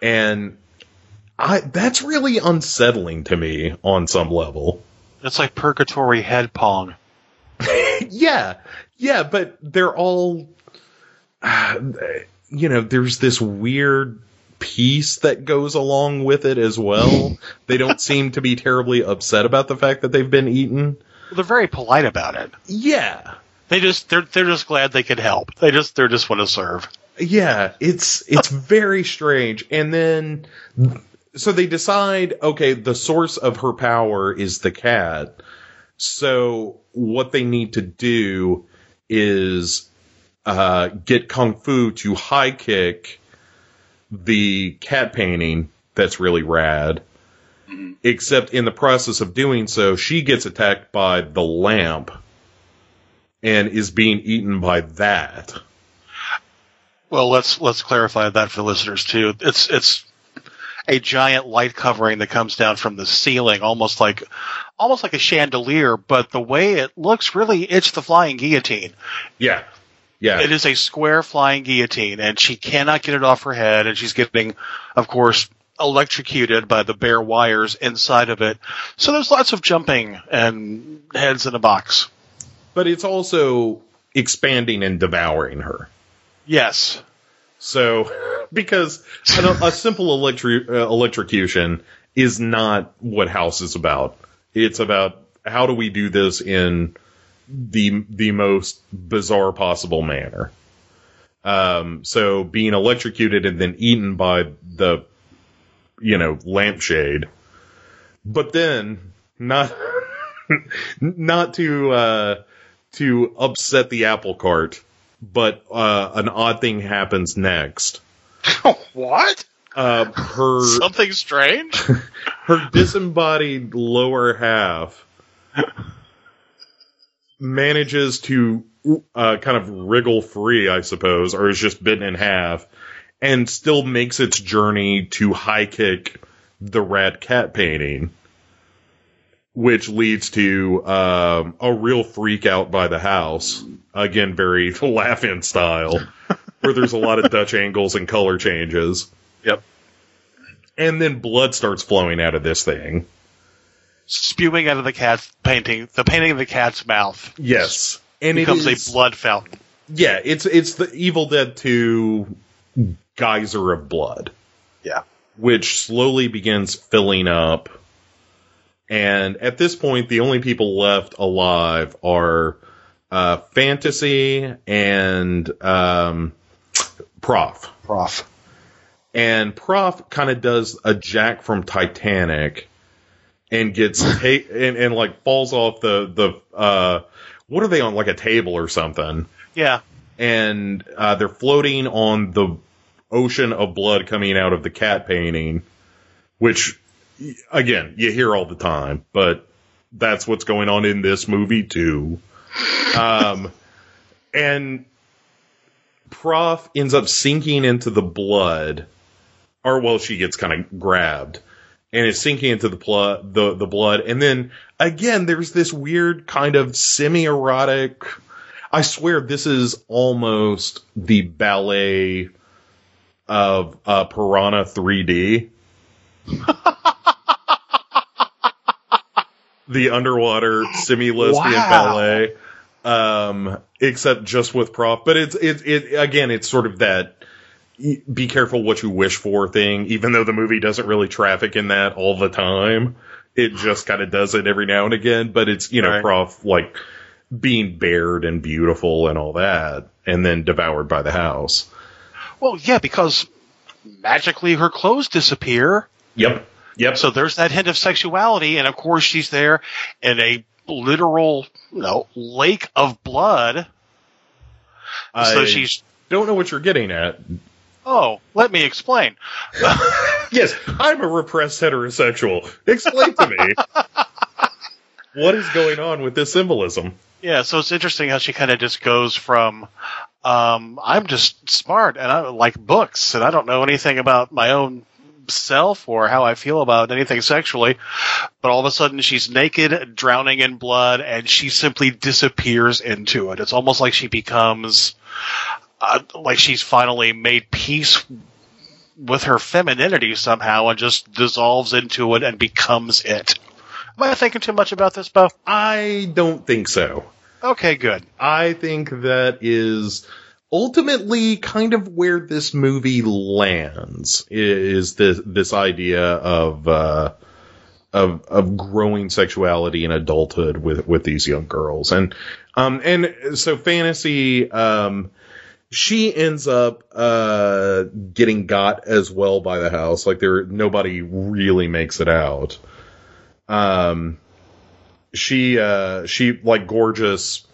and I that's really unsettling to me on some level. It's like purgatory head pong. [laughs] yeah, yeah, but they're all, [sighs] you know, there's this weird piece that goes along with it as well. [laughs] they don't seem to be terribly upset about the fact that they've been eaten. They're very polite about it. Yeah, They just they're they're just glad they could help. They just they're just want to serve. yeah, it's it's very strange. And then, so they decide, okay, the source of her power is the cat. So what they need to do is uh, get Kung Fu to high kick the cat painting. That's really rad. Mm-hmm. Except in the process of doing so, she gets attacked by the lamp and is being eaten by that. Well, let's let's clarify that for listeners too. It's it's a giant light covering that comes down from the ceiling, almost like almost like a chandelier. But the way it looks, really, it's the flying guillotine. Yeah. Yeah. It is a square flying guillotine, and she cannot get it off her head, and she's getting, of course, electrocuted by the bare wires inside of it. So there's lots of jumping and heads in a box. but it's also expanding and devouring her. Yes. So, [laughs] because an, a simple electri- uh, electrocution is not what House is about. It's about how do we do this in the the most bizarre possible manner. Um, so being electrocuted and then eaten by the, you know, lampshade, but then not [laughs] not to uh, to upset the apple cart, but uh, an odd thing happens next. [laughs] what? Uh, her [laughs] Something strange? her disembodied lower half manages to uh, kind of wriggle free, I suppose, or is just bitten in half, and still makes its journey to high kick the rat cat painting, which leads to um, a real freak out by the house. Again, very laugh in style, where there's a lot of Dutch angles and color changes. Yep. And then blood starts flowing out of this thing. Spewing out of the cat's painting, the painting of the cat's mouth Yes. And it becomes is, a blood fountain. yeah, it's it's the Evil Dead 2 geyser of blood, Yeah. which slowly begins filling up. And at this point, the only people left alive are uh, Fantasy and um, Prof. Prof. and Prof kind of does a Jack from Titanic and gets [laughs] ta- and, and like falls off the the uh what are they on like a table or something? Yeah. and uh, they're floating on the ocean of blood coming out of the cat painting which again you hear all the time but that's what's going on in this movie too. Um and prof ends up sinking into the blood or well she gets kind of grabbed and it's sinking into the pl- the the blood and then again there's this weird kind of semi-erotic I swear this is almost the ballet of uh, Piranha 3D. [laughs] the underwater semi-lesbian Wow. ballet, um, except just with prof. But it's it it again, it's sort of that be careful what you wish for thing. Even though the movie doesn't really traffic in that all the time, it just kind of does it every now and again. But it's you know Right. prof like being bared and beautiful and all that, and then devoured by the house. Well, yeah, because magically her clothes disappear. Yep. Yep. So there's that hint of sexuality, and of course she's there in a literal, you know, lake of blood. so I she's. don't know what you're getting at. Oh, let me explain. [laughs] Yes, I'm a repressed heterosexual. Explain to me. [laughs] what is going on with this symbolism? Yeah, so it's interesting how she kind of just goes from, um, I'm just smart and I like books and I don't know anything about my own self or how I feel about anything sexually. But all of a sudden she's naked, drowning in blood, and she simply disappears into it. It's almost like she becomes, uh, like she's finally made peace with her femininity somehow and just dissolves into it and becomes it. Am I thinking too much about this, Bo? I don't think so. Okay, good. I think that is ultimately kind of where this movie lands is this this idea of uh, of of growing sexuality in adulthood with with these young girls and um and so fantasy um she ends up uh getting got as well by the house. Like there nobody really makes it out. Um she uh she like gorgeous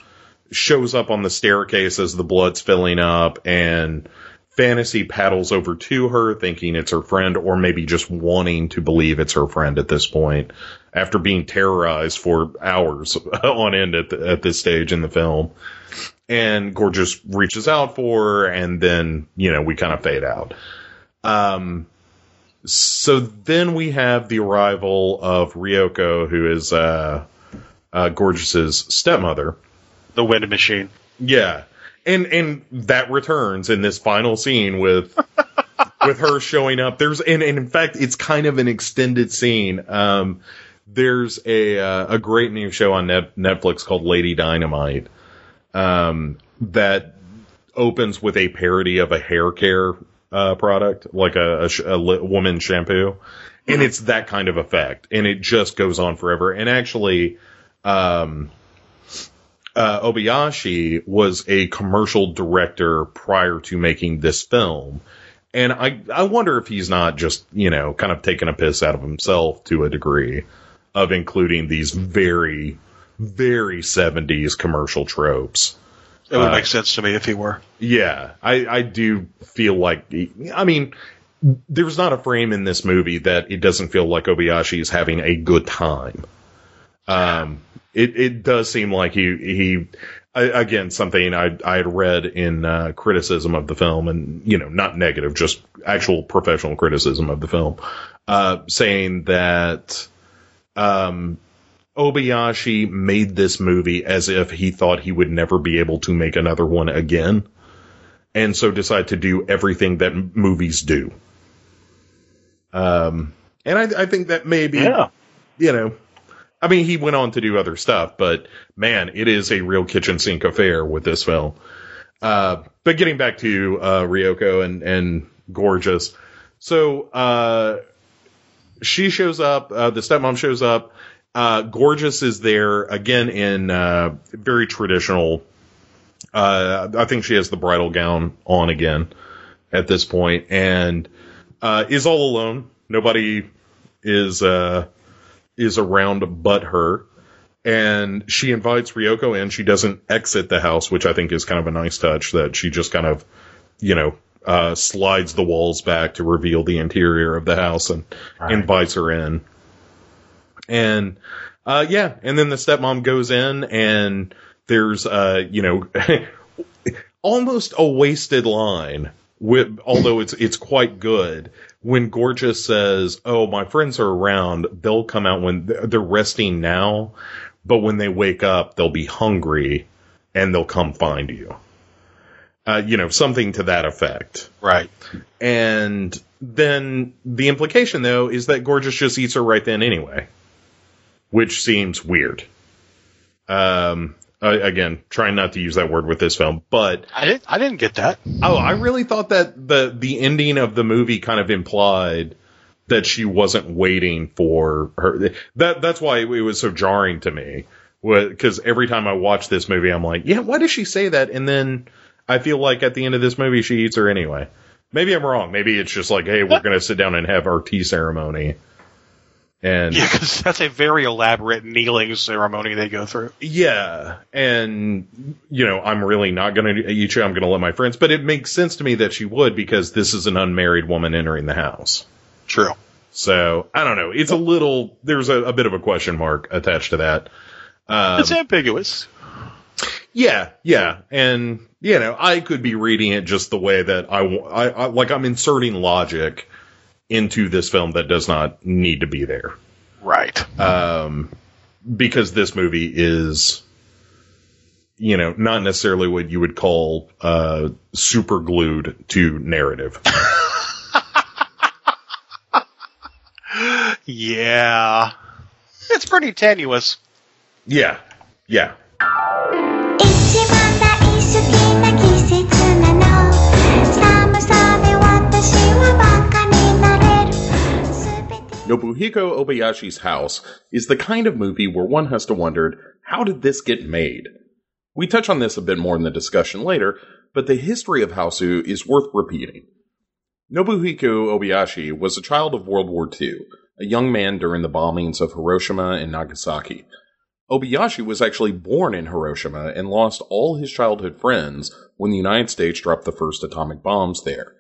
shows up on the staircase as the blood's filling up and fantasy paddles over to her thinking it's her friend or maybe just wanting to believe it's her friend at this point after being terrorized for hours [laughs] on end at, the, at this stage in the film and gorgeous reaches out for her and then you know we kind of fade out um so then we have the arrival of Ryoko who is uh, uh gorgeous's stepmother The wind machine. yeah. And and that returns in this final scene with [laughs] with her showing up. There's and, and in fact it's kind of an extended scene. Um there's a uh, a great new show on Net- Netflix called Lady Dynamite um that opens with a parody of a hair care uh product like a, a, sh- a li- woman shampoo and it's that kind of effect and it just goes on forever and actually um uh, Obayashi was a commercial director prior to making this film. And I, I wonder if he's not just, you know, kind of taking a piss out of himself to a degree of including these very, very 70s commercial tropes. It would Uh, make sense to me if he were. Yeah, I, I do feel like, I mean, there's not a frame in this movie that it doesn't feel like Obayashi is having a good time. Um, it, it does seem like he, he, again, something I, I had read in, uh, criticism of the film and, you know, not negative, just actual professional criticism of the film, uh, saying that, um, Obayashi made this movie as if he thought he would never be able to make another one again, and so decided to do everything that movies do. Um, and I, I think that maybe, yeah. you know, I mean, he went on to do other stuff, but man, it is a real kitchen sink affair with this film. Uh, but getting back to uh, Ryoko and and gorgeous, so uh, she shows up. Uh, the stepmom shows up. Uh, gorgeous is there again in uh, very traditional. I think she has the bridal gown on again at this point, and is all alone. Nobody is uh, is around but her. And she invites Ryoko in. She doesn't exit the house, which I think is kind of a nice touch that she just kind of, you know, uh, slides the walls back to reveal the interior of the house and Right. invites her in. And, uh, yeah, and then the stepmom goes in and there's, uh, you know, [laughs] almost a wasted line with, although it's, it's quite good when Gorgeous says, "Oh, my friends are around. They'll come out when they're resting now, but when they wake up, they'll be hungry and they'll come find you." Uh, you know, something to that effect. Right. And then the implication, though, is that Gorgeous just eats her right then anyway, which seems weird. Um, I- again, trying not to use that word with this film, but I didn't. I didn't get that. Oh, I really thought that the the ending of the movie kind of implied that she wasn't waiting for her. That that's why it was so jarring to me. Because every time I watch this movie, I'm like, yeah, why does she say that? And then I feel like at the end of this movie, she eats her anyway. Maybe I'm wrong. Maybe it's just like, hey, we're [laughs] gonna sit down and have our tea ceremony. And Yeah, because that's a very elaborate kneeling ceremony they go through. Yeah, and you know, I'm really not going to eat you. I'm going to let my friends. But it makes sense to me that she would because this is an unmarried woman entering the house. True. So I don't know. It's a little. There's a, a bit of a question mark attached to that. Um, it's ambiguous. yeah, yeah, and you know, I could be reading it just the way that I, I, I like. I'm inserting logic into this film that does not need to be there. Right. Um, because this movie is, you know, not necessarily what you would call uh, super glued to narrative. [laughs] yeah. It's pretty tenuous. Yeah. Yeah. Nobuhiko Obayashi's House is the kind of movie where one has to wonder, how did this get made? We touch on this a bit more in the discussion later, but the history of Hausu is worth repeating. Nobuhiko Obayashi was a child of World War II, a young man during the bombings of Hiroshima and Nagasaki. Obayashi was actually born in Hiroshima and lost all his childhood friends when the United States dropped the first atomic bombs there.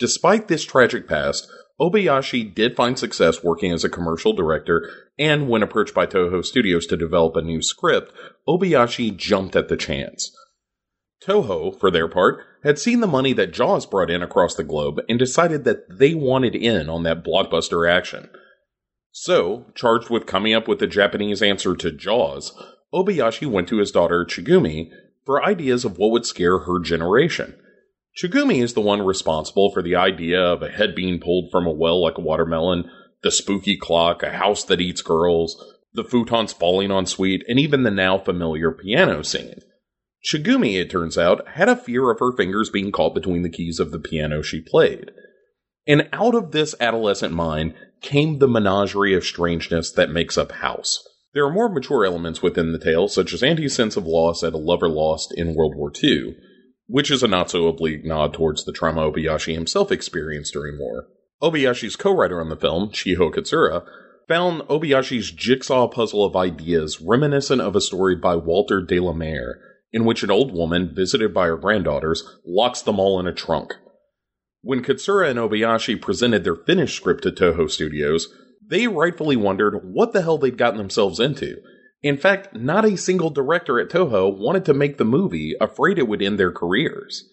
Despite this tragic past, Obayashi did find success working as a commercial director, and when approached by Toho Studios to develop a new script, Obayashi jumped at the chance. Toho, for their part, had seen the money that Jaws brought in across the globe and decided that they wanted in on that blockbuster action. So, charged with coming up with the Japanese answer to Jaws, Obayashi went to his daughter Chigumi for ideas of what would scare her generation. Chigumi is the one responsible for the idea of a head being pulled from a well like a watermelon, the spooky clock, a house that eats girls, the futons falling on sweet, and even the now familiar piano scene. Chigumi, it turns out, had a fear of her fingers being caught between the keys of the piano she played. And out of this adolescent mind came the menagerie of strangeness that makes up House. There are more mature elements within the tale, such as Auntie's sense of loss at a lover lost in World War II, which is a not so oblique nod towards the trauma Obayashi himself experienced during war. Obayashi's co-writer on the film, Chiho Katsura, found Obayashi's jigsaw puzzle of ideas reminiscent of a story by Walter de la Mare, in which an old woman, visited by her granddaughters, locks them all in a trunk. When Katsura and Obayashi presented their finished script to Toho Studios, they rightfully wondered what the hell they'd gotten themselves into. In fact, not a single director at Toho wanted to make the movie, afraid it would end their careers.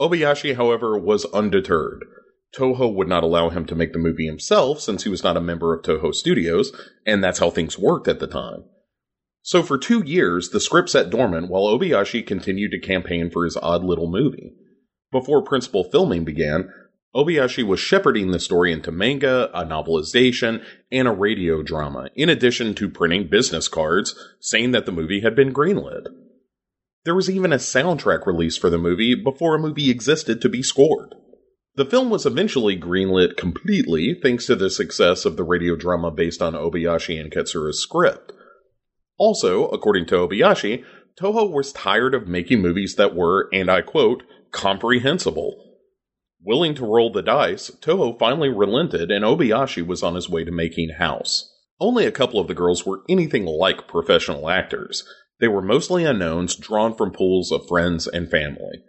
Obayashi, however, was undeterred. Toho would not allow him to make the movie himself since he was not a member of Toho Studios, and that's how things worked at the time. So for two years, the script sat dormant while Obayashi continued to campaign for his odd little movie. Before principal filming began, Obayashi was shepherding the story into manga, a novelization, and a radio drama, in addition to printing business cards saying that the movie had been greenlit. There was even a soundtrack release for the movie before a movie existed to be scored. The film was eventually greenlit completely thanks to the success of the radio drama based on Obayashi and Katsura's script. Also, according to Obayashi, Toho was tired of making movies that were, and I quote, comprehensible. Willing to roll the dice, Toho finally relented and Obayashi was on his way to making House. Only a couple of the girls were anything like professional actors. They were mostly unknowns drawn from pools of friends and family.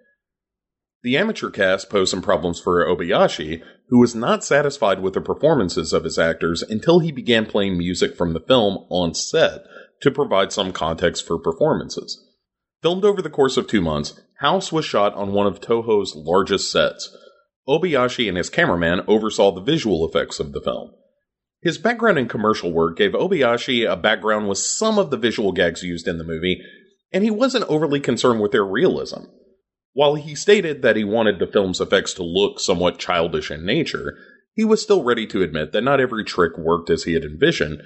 The amateur cast posed some problems for Obayashi, who was not satisfied with the performances of his actors until he began playing music from the film on set to provide some context for performances. Filmed over the course of two months, House was shot on one of Toho's largest sets. Obayashi and his cameraman oversaw the visual effects of the film. His background in commercial work gave Obayashi a background with some of the visual gags used in the movie, and he wasn't overly concerned with their realism. While he stated that he wanted the film's effects to look somewhat childish in nature, he was still ready to admit that not every trick worked as he had envisioned,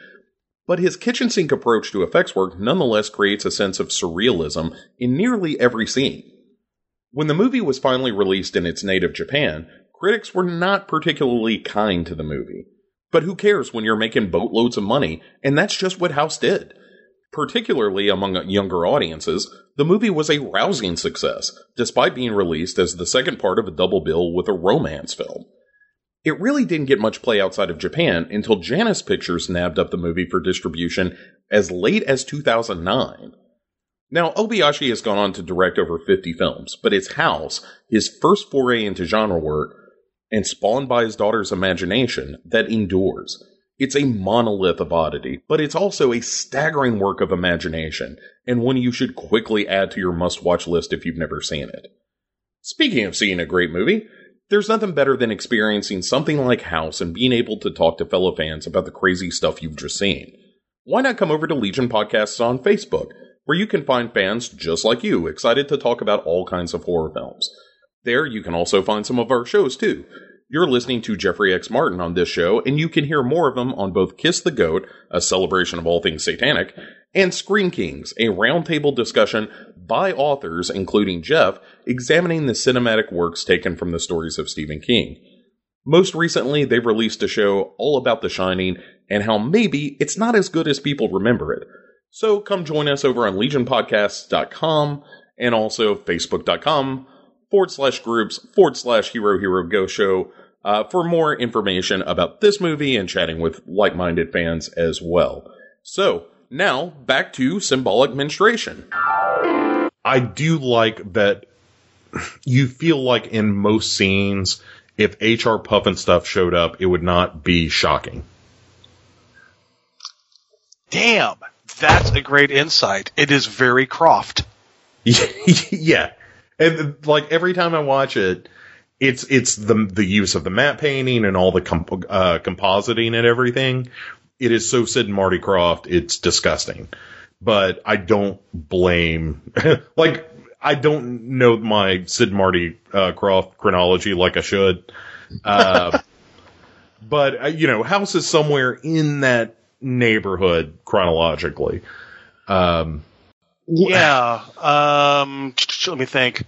but his kitchen sink approach to effects work nonetheless creates a sense of surrealism in nearly every scene. When the movie was finally released in its native Japan, critics were not particularly kind to the movie. But who cares when you're making boatloads of money, and that's just what House did. Particularly among younger audiences, the movie was a rousing success, despite being released as the second part of a double bill with a romance film. It really didn't get much play outside of Japan until Janus Pictures nabbed up the movie for distribution as late as 2009. Now, Obayashi has gone on to direct over 50 films, but it's House, his first foray into genre work, and spawned by his daughter's imagination, that endures. It's a monolith of oddity, but it's also a staggering work of imagination, and one you should quickly add to your must watch list if you've never seen it. Speaking of seeing a great movie, There's nothing better than experiencing something like House and being able to talk to fellow fans about the crazy stuff you've just seen. Why not come over to Legion Podcasts on Facebook, where you can find fans just like you excited to talk about all kinds of horror films. There you can also find some of our shows too. You're listening to Jeffrey X. Martin on this show, and you can hear more of them on both Kiss the Goat, a celebration of all things satanic, and Screen Kings, a roundtable discussion by authors, including Jeff, examining the cinematic works taken from the stories of Stephen King. Most recently, they've released a show all about The Shining and how maybe it's not as good as people remember it. So come join us over on legionpodcasts.com and also facebook.com forward slash groups forward slash hero hero ghost show uh, for more information about this movie and chatting with like minded fans as well. So now back to symbolic menstruation. I do like that you feel like in most scenes, if HR Pufnstuf showed up, it would not be shocking. Damn, that's a great insight. It is very Krofft. [laughs] yeah, and like every time I watch it, it's it's the the use of the matte painting and all the comp- uh, compositing and everything. It is so Sid and Marty Krofft. It's disgusting, but I don't blame [laughs] like I don't know my Sid and Marty uh, Krofft chronology like I should. Uh, [laughs] but uh, you know, House is somewhere in that neighborhood chronologically. Um, Yeah. Um, let me think.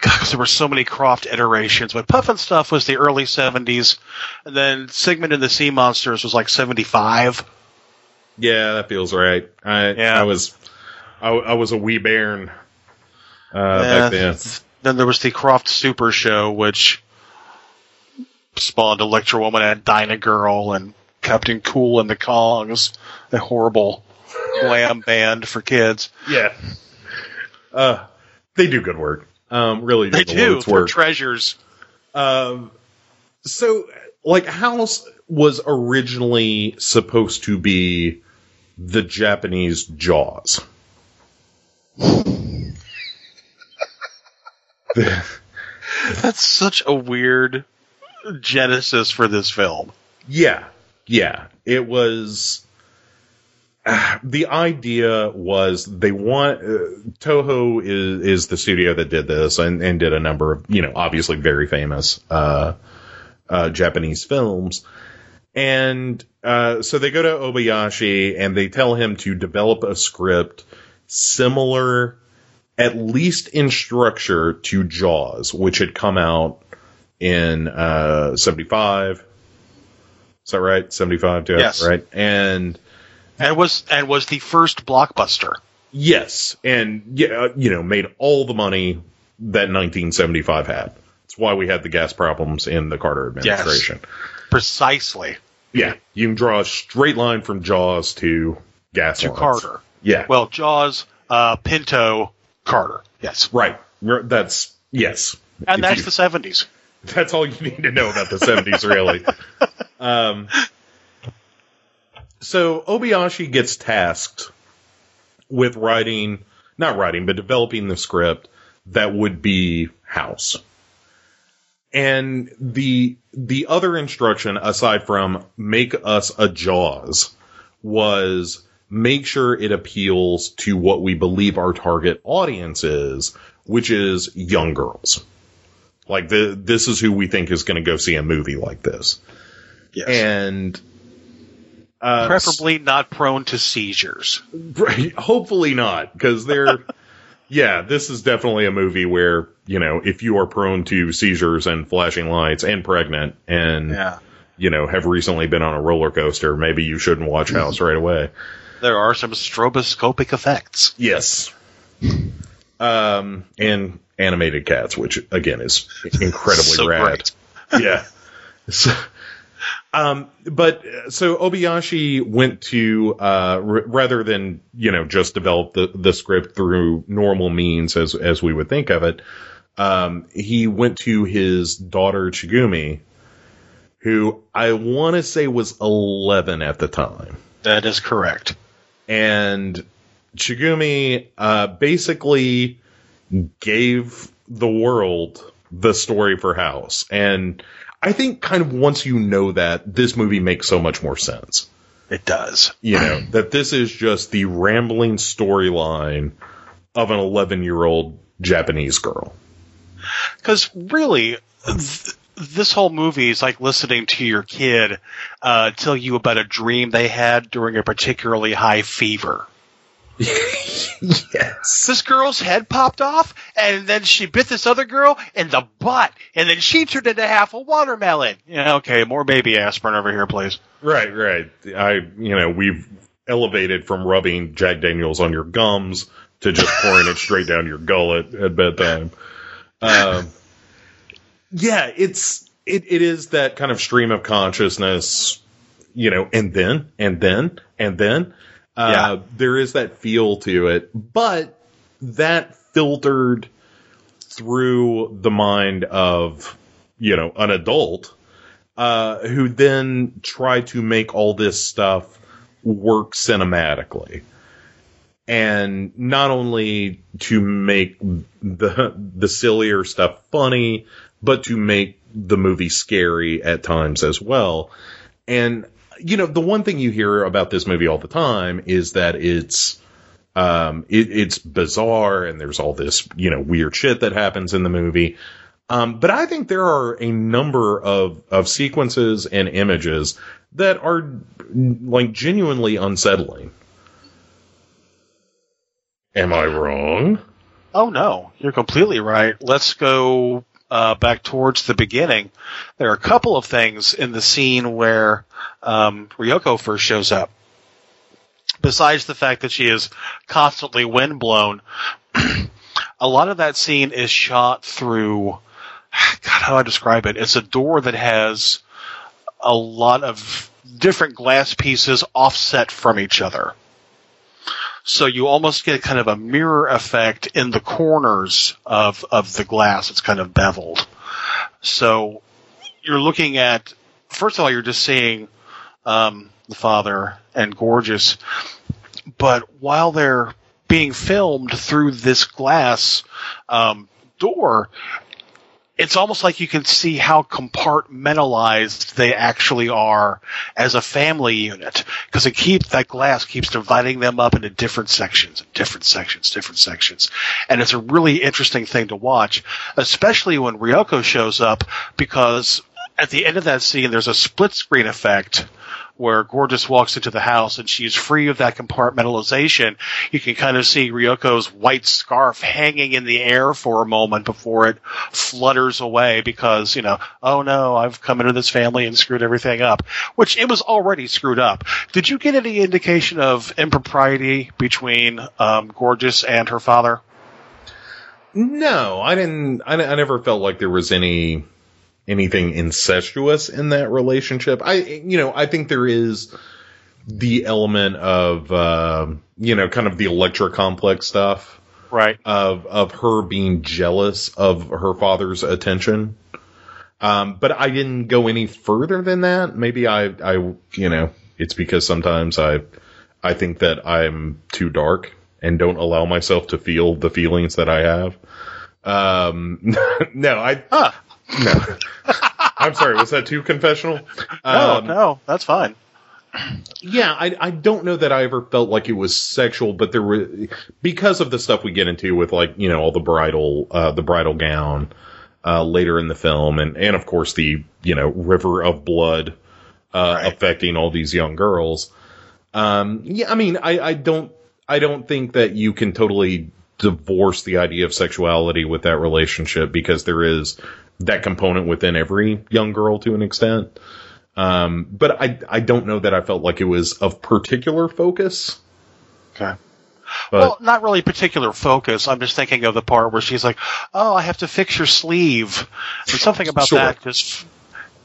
God, there were so many Krofft iterations, but Pufnstuf was the early '70s, and then Sigmund and the Sea Monsters was like '75. Yeah, that feels right. I Yeah. I was I, I was a wee bairn uh, back then. Then there was the Krofft Super Show, which spawned Electra Woman and Dyna Girl and Kaptain Kool and the Kongs, a horrible glam band for kids. Yeah. Uh, they do good work. Um, really do. They the do. They're work. treasures. Um, so, like, House was originally supposed to be the Japanese Jaws. [laughs] That's such a weird genesis for this film. Yeah, yeah. It was. uh, [sighs] the idea was they want uh, Toho is is the studio that did this and, and did a number of you know obviously very famous uh, uh, Japanese films, and uh, so they go to Obayashi and they tell him to develop a script similar, at least in structure, to Jaws, which had come out in uh, seventy five. Is that right? Seventy five. Yes. Right, and And was and was the first blockbuster. Yes, and yeah, you know, made all the money that 1975 had. That's why we had the gas problems in the Carter administration. Precisely. Yeah, you can draw a straight line from Jaws to gas To lines. Carter. Yeah, Well, Jaws, uh, Pinto, Carter. Yes. right. That's yes, And If that's you- the 70s. that's all you need to know about the 70s, really. [laughs] Um, so Obayashi gets tasked with writing, not writing, but developing the script that would be House. And the the other instruction, aside from make us a Jaws, was make sure it appeals to what we believe our target audience is, which is young girls. Like the this is who we think is going to go see a movie like this, Yes. and uh, Preferably not prone to seizures. Right, [laughs] hopefully not, because they're. [laughs] yeah, this is definitely a movie where you know if you are prone to seizures and flashing lights and pregnant and Yeah. you know have recently been on a roller coaster, maybe you shouldn't watch House right away. There are some stroboscopic effects. Yes. Um, and animated cats, which again is incredibly [laughs] So rad. great. yeah. So, um, but so Obayashi went to uh, r- rather than you know just develop the the script through normal means as as we would think of it. Um, he went to his daughter Chigumi, who I want to say was eleven at the time That is correct. and Chigumi uh, basically gave the world the story for House. And I think kind of once you know that, this movie makes so much more sense. It does. You know, [clears throat] that this is just the rambling storyline of an 11 year old Japanese girl. Because really, th- this whole movie is like listening to your kid uh, tell you about a dream they had during a particularly high fever. [laughs] yes. This girl's head popped off, and then she bit this other girl in the butt, and then she turned into half a watermelon. Yeah, okay, more baby aspirin over here, please. Right, right. I, you know, we've elevated from rubbing Jack Daniels on your gums to just pouring it straight down your gullet at bedtime. Um, yeah, it's it, it is that kind of stream of consciousness, you know, and then and then and then. Uh, Yeah. There is that feel to it, but that filtered through the mind of you know an adult uh, who then tried to make all this stuff work cinematically and not only to make the the sillier stuff funny, but to make the movie scary at times as well. And you know, the one thing you hear about this movie all the time is that it's um it, it's bizarre and there's all this, you know, weird shit that happens in the movie. Um, but I think there are a number of, of sequences and images that are like genuinely unsettling. Am I wrong? Oh no, you're completely right. Let's go uh, back towards the beginning. There are a couple of things in the scene where um, Ryoko first shows up. Besides the fact that she is constantly windblown, [clears throat] a lot of that scene is shot through. [sighs] God, how do I describe it? It's a door that has a lot of different glass pieces offset from each other. So you almost get kind of a mirror effect in the corners of, of the glass. It's kind of beveled. So you're looking at, first of all, you're just seeing um, the father and gorgeous, but while they're being filmed through this glass um, door, it's almost like you can see how compartmentalized they actually are as a family unit. Because it keep that glass keeps dividing them up into different sections, different sections, different sections, and it's a really interesting thing to watch, especially when Ryoko shows up because at the end of that scene there's a split screen effect where Gorgeous walks into the house and she's free of that compartmentalization, you can kind of see Ryoko's white scarf hanging in the air for a moment before it flutters away because, you know, oh no, I've come into this family and screwed everything up, which it was already screwed up. Did you get any indication of impropriety between um, Gorgeous and her father? No, I didn't. I, I never felt like there was any anything incestuous in that relationship. I, you know, I think there is the element of, uh, you know, kind of the Electra complex stuff Right. of of her being jealous of her father's attention. Um, but I didn't go any further than that. Maybe I, I, you know, it's because sometimes I, I think that I'm too dark and don't allow myself to feel the feelings that I have. Um, [laughs] no, I. no. [laughs] I'm sorry, was that too confessional? No, Um, no, that's fine. yeah, I, I don't know that I ever felt like it was sexual, but there were because of the stuff we get into with like you know all the bridal uh, the bridal gown uh, later in the film, and and of course the you know river of blood uh, Right. affecting all these young girls. Um, yeah, I mean, I, I don't I don't think that you can totally divorce the idea of sexuality with that relationship because there is that component within every young girl to an extent. Um, but I I don't know that I felt like it was of particular focus. Okay. But well, not really particular focus. I'm just thinking of the part where she's like, "Oh, I have to fix your sleeve," and something about Sure. that just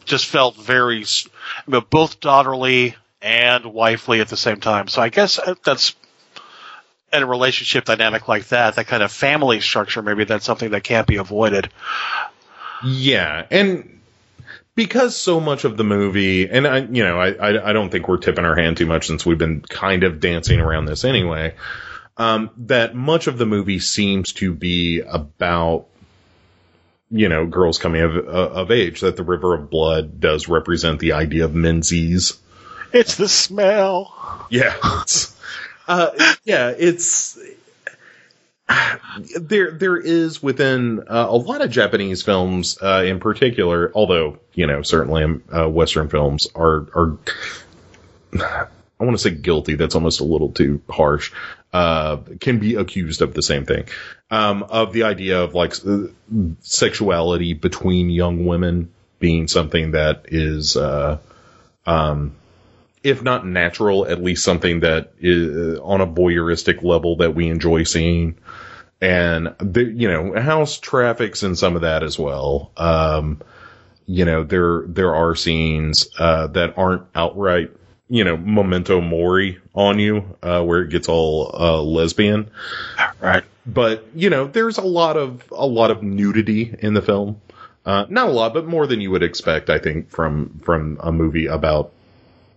just felt very s- I mean, both daughterly and wifely at the same time. So I guess uh, that's in a relationship dynamic like that, that kind of family structure. Maybe that's something that can't be avoided. yeah, and because so much of the movie, and I you know I I, I don't think we're tipping our hand too much since we've been kind of dancing around this anyway. Um, that much of the movie seems to be about you know, girls coming of, of age, that the River of Blood does represent the idea of menses. It's the smell. Yeah. It's, [laughs] uh, yeah, it's, there, there is within uh, a lot of Japanese films, uh, in particular, although, you know, certainly, um, uh, Western films are, are, I want to say guilty. That's almost a little too harsh. Uh, can be accused of the same thing. Um, of the idea of like sexuality between young women being something that is, uh, um, if not natural, at least something that is on a voyeuristic level that we enjoy seeing. And the, you know, house traffics and some of that as well. Um, you know, there, there are scenes, uh, that aren't outright, you know, memento mori on you, uh, where it gets all, uh, lesbian. Right. But, you know, there's a lot of, a lot of nudity in the film. Uh, not a lot, but more than you would expect, I think, from, from a movie about,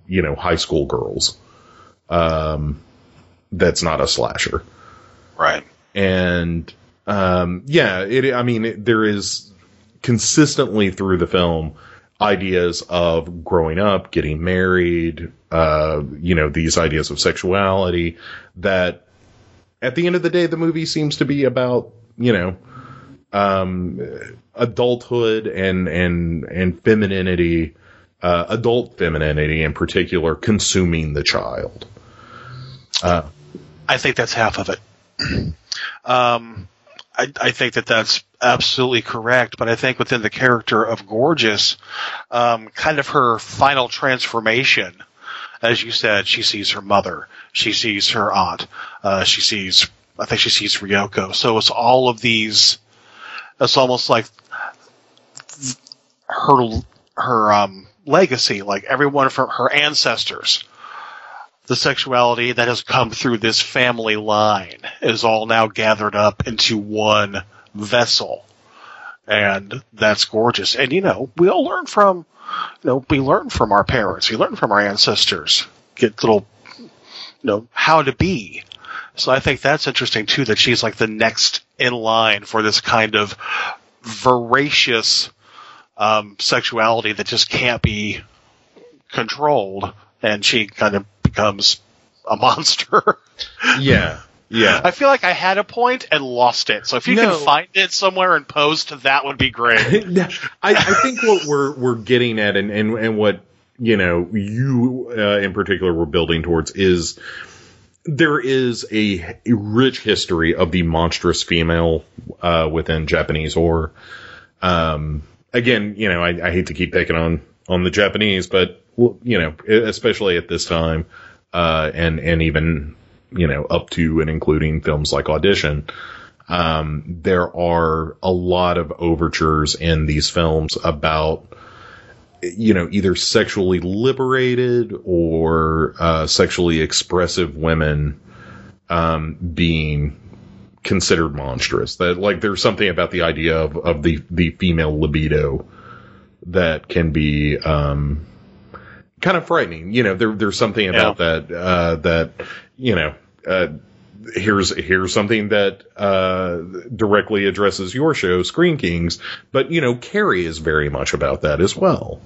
you know, high school girls. Um, that's not a slasher Right. and um, yeah, it. I mean, it, there is consistently through the film ideas of growing up, getting married, uh, you know, these ideas of sexuality that at the end of the day, the movie seems to be about, you know, um, adulthood and, and, and femininity, uh, adult femininity in particular, consuming the child. Uh, I think that's half of it. [clears throat] um, I, I think that that's absolutely correct, but I think within the character of Gorgeous, um, kind of her final transformation, as you said, she sees her mother, she sees her aunt, uh, she sees, I think she sees Ryoko. So it's all of these. It's almost like her her um, legacy, like everyone from her ancestors the sexuality that has come through this family line is all now gathered up into one vessel. And that's gorgeous. And you know, we all learn from, you know, we learn from our parents, we learn from our ancestors, get little, you know, how to be. So I think that's interesting too, that she's like the next in line for this kind of voracious, um, sexuality that just can't be controlled. And she kind of becomes a [laughs] monster. yeah. Yeah. I feel like I had a point and lost it. So if you No. can find it somewhere and post, that would be great. [laughs] I, I think what we're we're getting at, and and, and what you know you uh, in particular were building towards is there is a, a rich history of the monstrous female uh, within Japanese or Um, again, you know, I, I hate to keep picking on on the Japanese, but you know, especially at this time, uh, and and even you know up to and including films like Audition um, there are a lot of overtures in these films about you know either sexually liberated or uh, sexually expressive women um, being considered monstrous that like there's something about the idea of, of the the female libido that can be um, kind of frightening you know there there's something about that uh, that you know uh, here's here's something that uh, directly addresses your show, Screen Kings. But you know, Carrie is very much about that as well.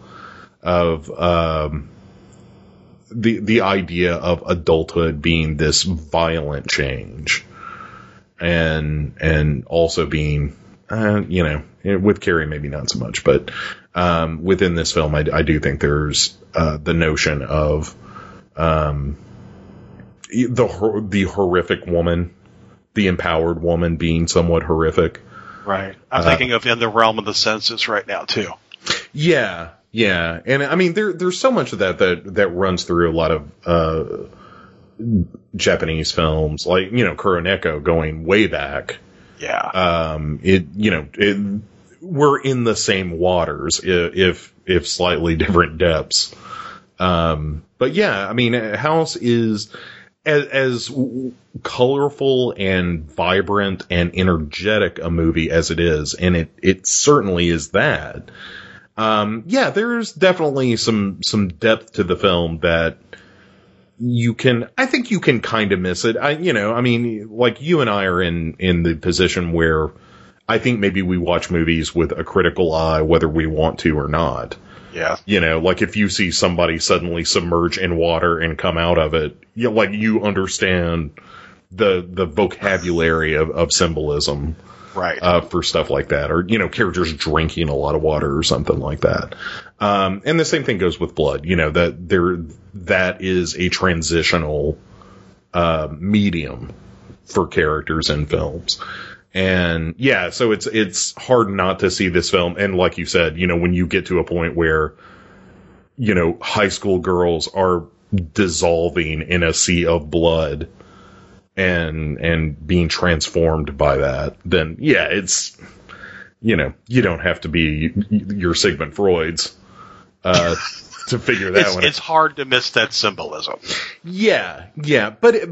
Of um, the the idea of adulthood being this violent change, and and also being uh, you know with Carrie maybe not so much, but um, within this film, I, I do think there's uh, the notion of um, the the horrific woman, the empowered woman being somewhat horrific. Right. I'm Uh, thinking of in the realm of the senses right now too. Yeah, yeah, and I mean there there's so much of that that that runs through a lot of uh, Japanese films, like you know Kuroneko going way back. Yeah. Um, it you know it, we're in the same waters if if slightly [laughs] different depths. Um, but yeah, I mean House is as, as colorful and vibrant and energetic a movie as it is, and it it certainly is that. Um, yeah, there's definitely some some depth to the film that you can. I think you can kind of miss it. I, you know, I mean, like you and I are in in the position where I think maybe we watch movies with a critical eye, whether we want to or not. Yeah. You know, like if you see somebody suddenly submerge in water and come out of it, you know, like you understand the the vocabulary of, of symbolism Right. uh, for stuff like that, or you know, characters drinking a lot of water or something like that. Um, and the same thing goes with blood. You know that there that is a transitional uh, medium for characters in films. And yeah, so it's it's hard not to see this film. And like you said, you know, when you get to a point where you know high school girls are dissolving in a sea of blood and and being transformed by that, then yeah, it's you know you don't have to be your Sigmund Freud's uh, [laughs] to figure that it's, one. Out. It's hard to miss that symbolism. Yeah, yeah, but it,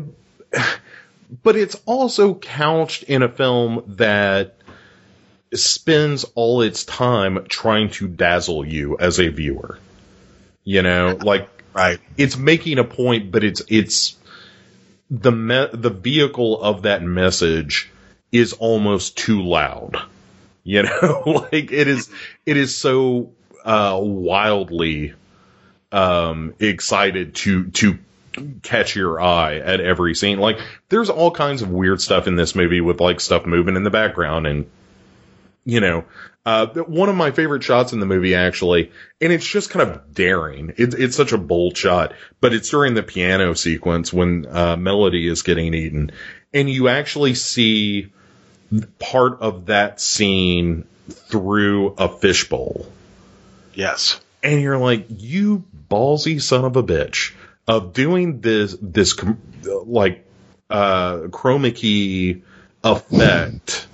but it's also couched in a film that spends all its time trying to dazzle you as a viewer. You know, like Right. it's making a point, but it's it's the me- the vehicle of that message is almost too loud. You know, [laughs] like it is it is so uh, wildly um, excited to to catch your eye at every scene. Like there's all kinds of weird stuff in this movie with like stuff moving in the background and you know, uh, one of my favorite shots in the movie actually, and it's just kind of daring. It's it's such a bold shot, but it's during the piano sequence when uh, Melody is getting eaten, and you actually see part of that scene through a fishbowl Yes. and you're like, you ballsy son of a bitch of doing this this like uh chroma key effect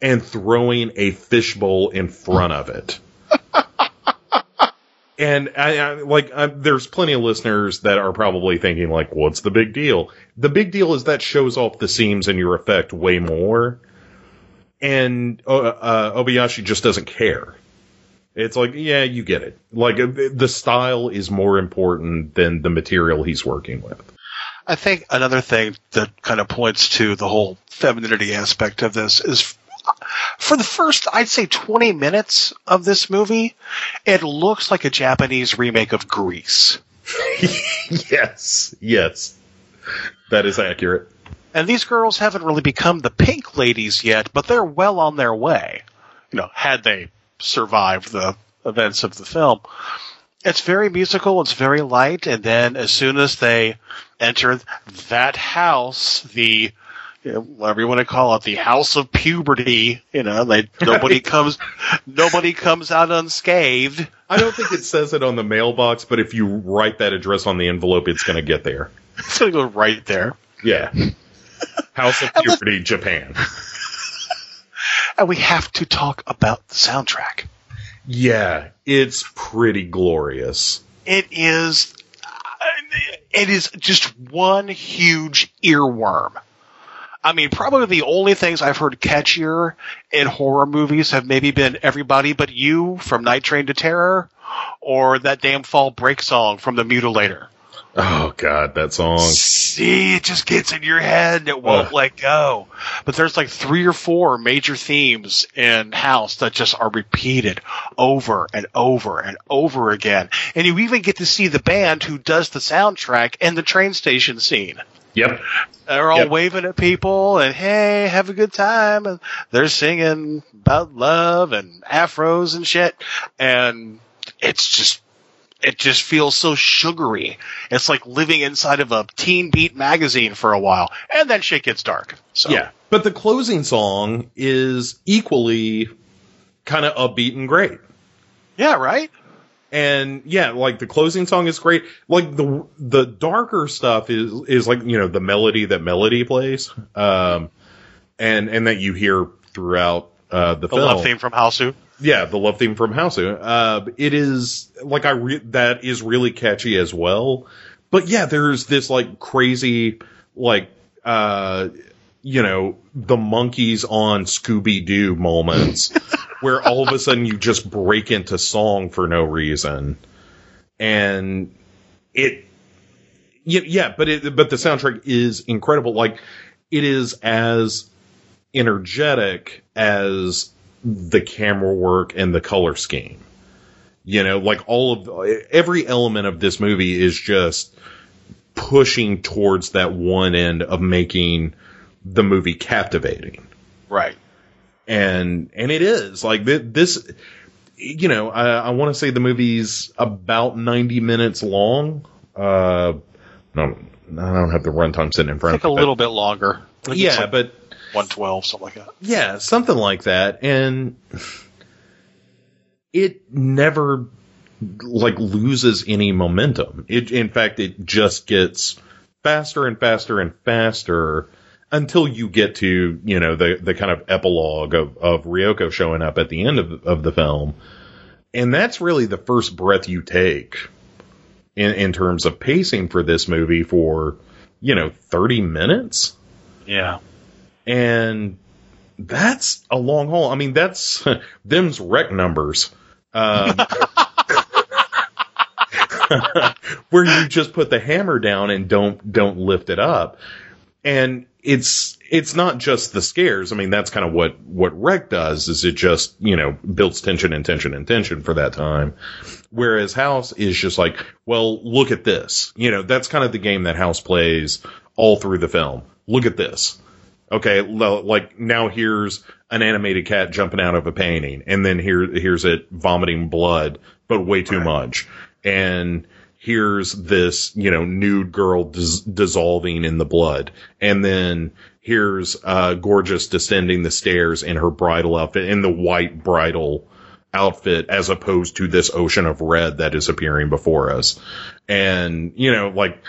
and throwing a fishbowl in front of it. [laughs] and I, I like I, there's plenty of listeners that are probably thinking like, what's the big deal? The big deal is that shows off the seams in your effect way more. And uh, uh, Obayashi just doesn't care. It's like, yeah, you get it. Like uh, the style is more important than the material he's working with. I think another thing that kind of points to the whole femininity aspect of this is for the first, I'd say 20 minutes of this movie, it looks like a Japanese remake of Grease. [laughs] yes, yes, that is accurate. And these girls haven't really become the pink ladies yet, but they're well on their way. You know, had they survived the events of the film. It's very musical, it's very light, and then as soon as they enter that house, the whatever you want to call it, the house of puberty, you know, they nobody comes nobody comes out unscathed. I don't think it says it on the mailbox, but if you write that address on the envelope, it's going to get there. It's gonna go right there. Yeah. House of [laughs] Puberty, Japan. [laughs] And we have to talk about the soundtrack. Yeah, it's pretty glorious. it is uh, it is just one huge earworm. I mean, probably the only things I've heard catchier in horror movies have maybe been Everybody But You from Night Train to Terror or that damn Fall Break song from The Mutilator. Oh god, that song. See, it just gets in your head and it won't Ugh. let go. But there's like three or four major themes in House that just are repeated over and over and over again. And you even get to see the band who does the soundtrack in the train station scene. Yep. They're all Yep. waving at people and hey, have a good time. And they're singing about love and afros and shit. And it's just, it just feels so sugary. It's like living inside of a teen beat magazine for a while. And then shit gets dark. So Yeah. But the closing song is equally kind of upbeat and great. Yeah, right? And yeah, like the closing song is great. Like the the darker stuff is is like, you know, the melody that melody plays. Um and and that you hear throughout uh the, The film. love theme from Hausu. Yeah, the love theme from Hausu. Uh, it is like I re- that is really catchy as well. But yeah, there's this like crazy like uh you know the Monkees on Scooby Doo moments [laughs] where all of a sudden you just break into song for no reason, and it yeah, yeah but it but the soundtrack is incredible. Like it is as energetic as the camera work and the color scheme. You know, like all of every element of this movie is just pushing towards that one end of making the movie captivating. Right. And and it is like thi- this you know, I, I want to say the movie's about 90 minutes long. Uh no, I don't have the runtime sitting in front think of a little bit longer. Yeah, like but 112, something like that. yeah, something like that. And it never like loses any momentum. It, in fact, it just gets faster and faster and faster until you get to, you know, the, the kind of epilogue of, of Ryoko showing up at the end of, of the film. And that's really the first breath you take in, in terms of pacing for this movie for, you know, 30 minutes Yeah. and that's a long haul. I mean, that's [laughs] them's wreck numbers. Um, [laughs] where you just put the hammer down and don't don't lift it up. And it's it's not just the scares. I mean, that's kind of what what rec does is it just you know builds tension and tension and tension for that time. Whereas House is just like, well, look at this. You know, that's kind of the game that House plays all through the film. Look at this. Okay, like now here's an animated cat jumping out of a painting, and then here here's it vomiting blood, but way too much. And here's this, you know, nude girl dis- dissolving in the blood, and then here's uh, gorgeous descending the stairs in her bridal outfit, in the white bridal outfit, as opposed to this ocean of red that is appearing before us. And you know, like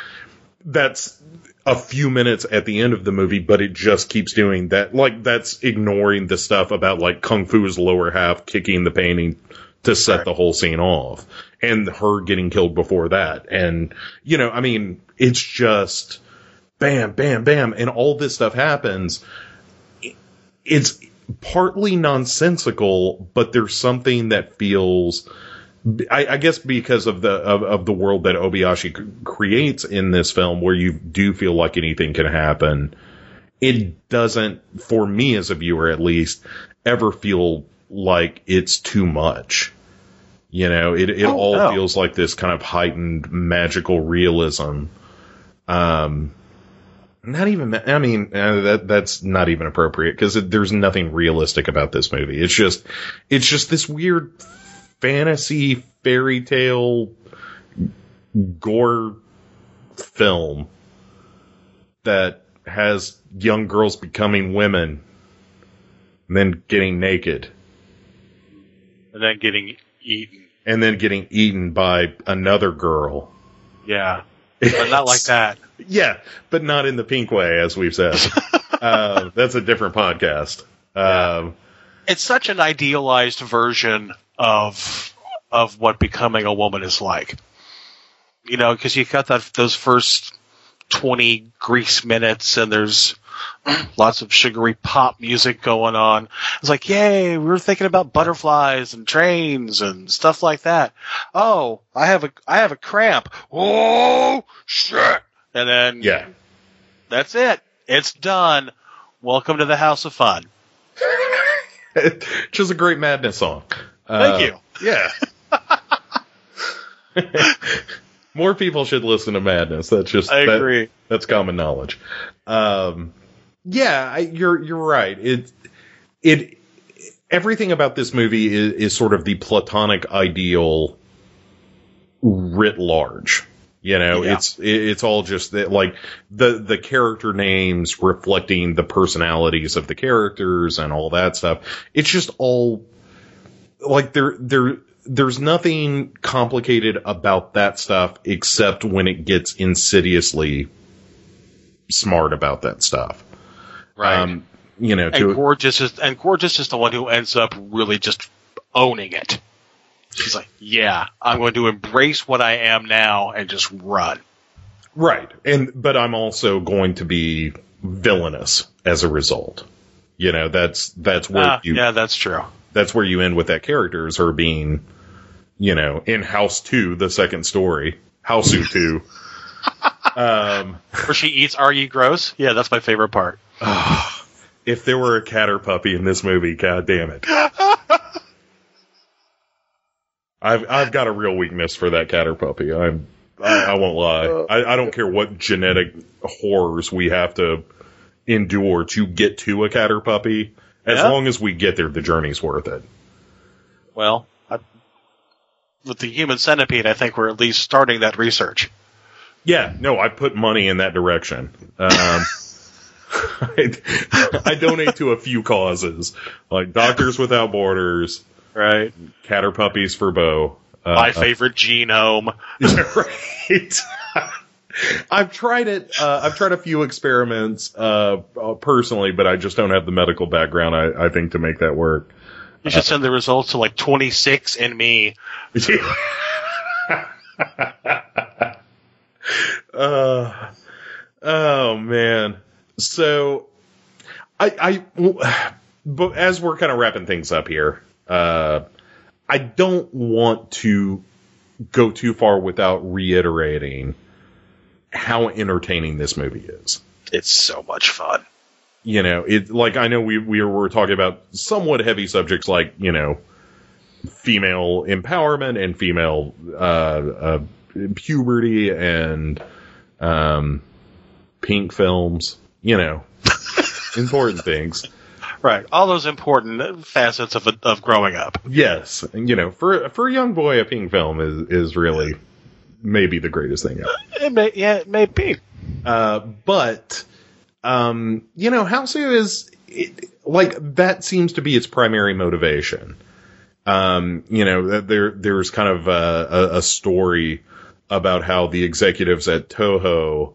that's a few minutes at the end of the movie, but it just keeps doing that. Like that's ignoring the stuff about like Kung Fu's lower half kicking the painting to set Right. the whole scene off and her getting killed before that. And, you know, I mean, it's just bam, bam, bam. And all this stuff happens. It's partly nonsensical, but there's something that feels I, I guess because of the of, of the world that Obayashi creates in this film, where you do feel like anything can happen, it doesn't, for me as a viewer at least, ever feel like it's too much. You know, it it Oh, all no. feels like this kind of heightened magical realism. Um, not even. I mean, uh, that that's not even appropriate because there's nothing realistic about this movie. It's just, it's just this weird fantasy fairy tale gore film that has young girls becoming women and then getting naked And then getting eaten. And then getting eaten by another girl. Yeah. But not like that. [laughs] Yeah, but not in the pink way, as we've said. [laughs] uh, that's a different podcast. Um, It's such an idealized version of of what becoming a woman is like. You know, because you got that those first twenty grease minutes, and there's lots of sugary pop music going on. It's like, yay, we were thinking about butterflies and trains and stuff like that. Oh, I have a I have a cramp. Oh shit! And then yeah. that's it. It's done. Welcome to the House of Fun. It's [laughs] just a great madness song. Thank Uh, you. Yeah. [laughs] More people should listen to Madness. That's just I that- agree. that's common knowledge. Um, yeah, I, you're you're right. It it everything about this movie is, is sort of the platonic ideal writ large. You know, Yeah. it's it's all just that like the the character names reflecting the personalities of the characters and all that stuff. It's just all like there there there's nothing complicated about that stuff except when it gets insidiously smart about that stuff. Um, you know, and gorgeous is and gorgeous is the one who ends up really just owning it. She's like, "Yeah, I'm going to embrace what I am now and just run." right. And but I'm also going to be villainous as a result. You know, that's that's where Ah, you yeah, that's true. that's where you end with that character is her being, you know, in House Two, the second story, House Two. [laughs] um, Where she eats "Are you gross?" Yeah, that's my favorite part. if there were a cat or puppy in this movie, god damn it. [laughs] I've I've got a real weakness for that cat or puppy. I'm I, I won't lie. Uh, I, I don't care what genetic horrors we have to endure to get to a cat or puppy. As Yeah. long as we get there, the journey's worth it. Well, I, with the human centipede, I think we're at least starting that research. Yeah, no, I put money in that direction. Um, [laughs] I, I donate to a few causes, like Doctors Without Borders, Right. Cat or Puppies for Bo. Uh, My favorite genome. [laughs] right. I've tried it. Uh, I've tried a few experiments uh, uh, personally, but I just don't have the medical background. I, I think to make that work. You should send the results to like 26 and me. [laughs] [laughs] uh, oh man. So, I, I, but as we're kind of wrapping things up here, uh, I don't want to go too far without reiterating how entertaining this movie is. It's so much fun. You know, it like I know we we were talking about somewhat heavy subjects like you know female empowerment and female uh, uh, puberty and um, pink films. You know, [laughs] important things. Right. All those important facets of of growing up. Yes, and you know, for for a young boy, a pink film is is really maybe the greatest thing ever. [laughs] It may, yeah, it may be. Uh, but um, you know, Hausu is it, like that seems to be its primary motivation. Um, you know, there there's kind of a, a, a story about how the executives at Toho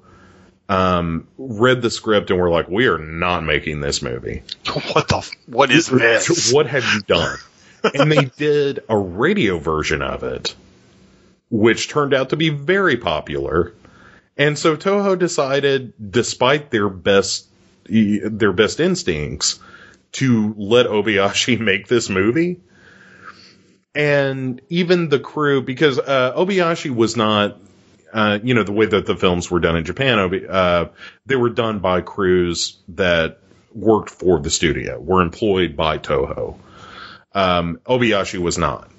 um, read the script and were like, "We are not making this movie. [laughs] What the? f- What is this? [laughs] What have you done?" and they did a radio version of it, which turned out to be very popular. And so Toho decided, despite their best their best instincts, to let Obayashi [laughs] make this movie. And even the crew, because uh, Obayashi was not, uh, you know, the way that the films were done in Japan, uh, they were done by crews that worked for the studio, were employed by Toho. Um, Obayashi was not,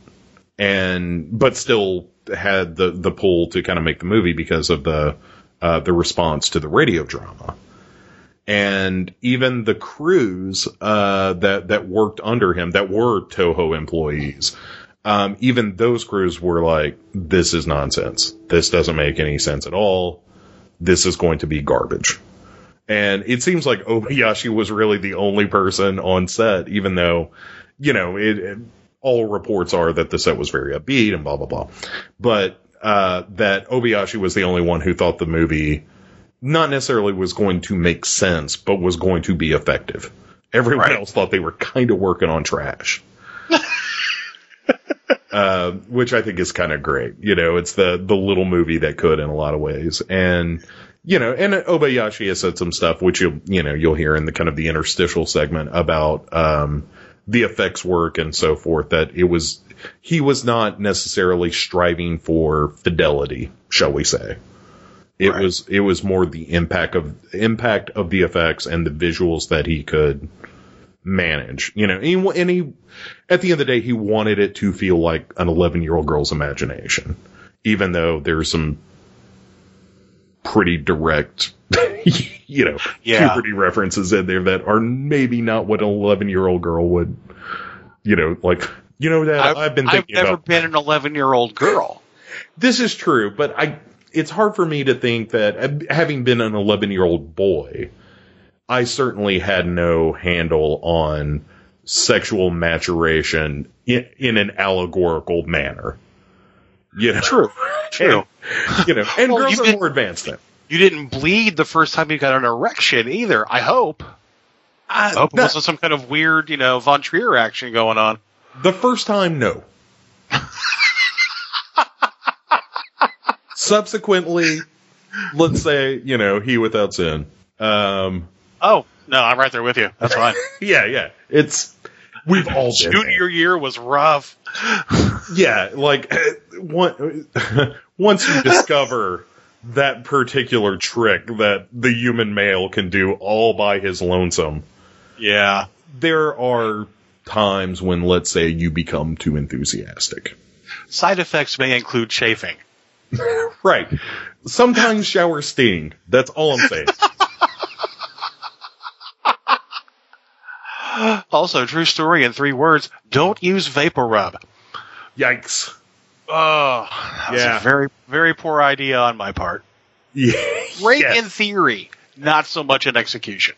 and but still had the the pull to kind of make the movie because of the uh, the response to the radio drama. And even the crews uh, that that worked under him, that were Toho employees, um, even those crews were like, "This is nonsense. This doesn't make any sense at all. This is going to be garbage." And it seems like Obayashi was really the only person on set, even though, you know, it, it all reports are that the set was very upbeat and blah blah blah. But uh, that Obayashi was the only one who thought the movie not necessarily was going to make sense, but was going to be effective. Everyone Right. else thought they were kind of working on trash. Uh, which I think is kind of great. You know, it's the the little movie that could in a lot of ways, and you know, and Obayashi has said some stuff which you you know you'll hear in the kind of the interstitial segment about um, the effects work and so forth. That it was he was not necessarily striving for fidelity, shall we say. It Right. was it was more the impact of impact of the effects and the visuals that he could manage. You know, and he, and he at the end of the day he wanted it to feel like an 11 year old girl's imagination, even though there's some pretty direct, [laughs] you know, Yeah. puberty references in there that are maybe not what an 11 year old girl would, you know, like. You know that I've, I've, been I've never about been an 11 year old girl. this is true, but I it's hard for me to think that uh, having been an 11 year old boy, I certainly had no handle on sexual maturation in, in an allegorical manner. You know, True. [laughs] True. you know, and Well, girls are more advanced than. You didn't bleed the first time you got an erection either. I hope. I hope it wasn't some kind of weird, you know, Von Trier action going on. The first time, no. [laughs] Subsequently, let's say you know he without sin. Um, Oh no, I'm right there with you. That's fine. [laughs] yeah, yeah, it's we've all been there. Junior year was rough. [laughs] yeah, like [laughs] one, once you discover that particular trick that the human male can do all by his lonesome, Yeah. there are times when, let's say, you become too enthusiastic. Side effects may include chafing. Right. Sometimes showers sting. That's all I'm saying. Also, true story in three words: don't use vapor rub. Yikes. Oh, Yeah. a very, very poor idea on my part. [laughs] Yeah. Great Yes. in theory, not so much in execution.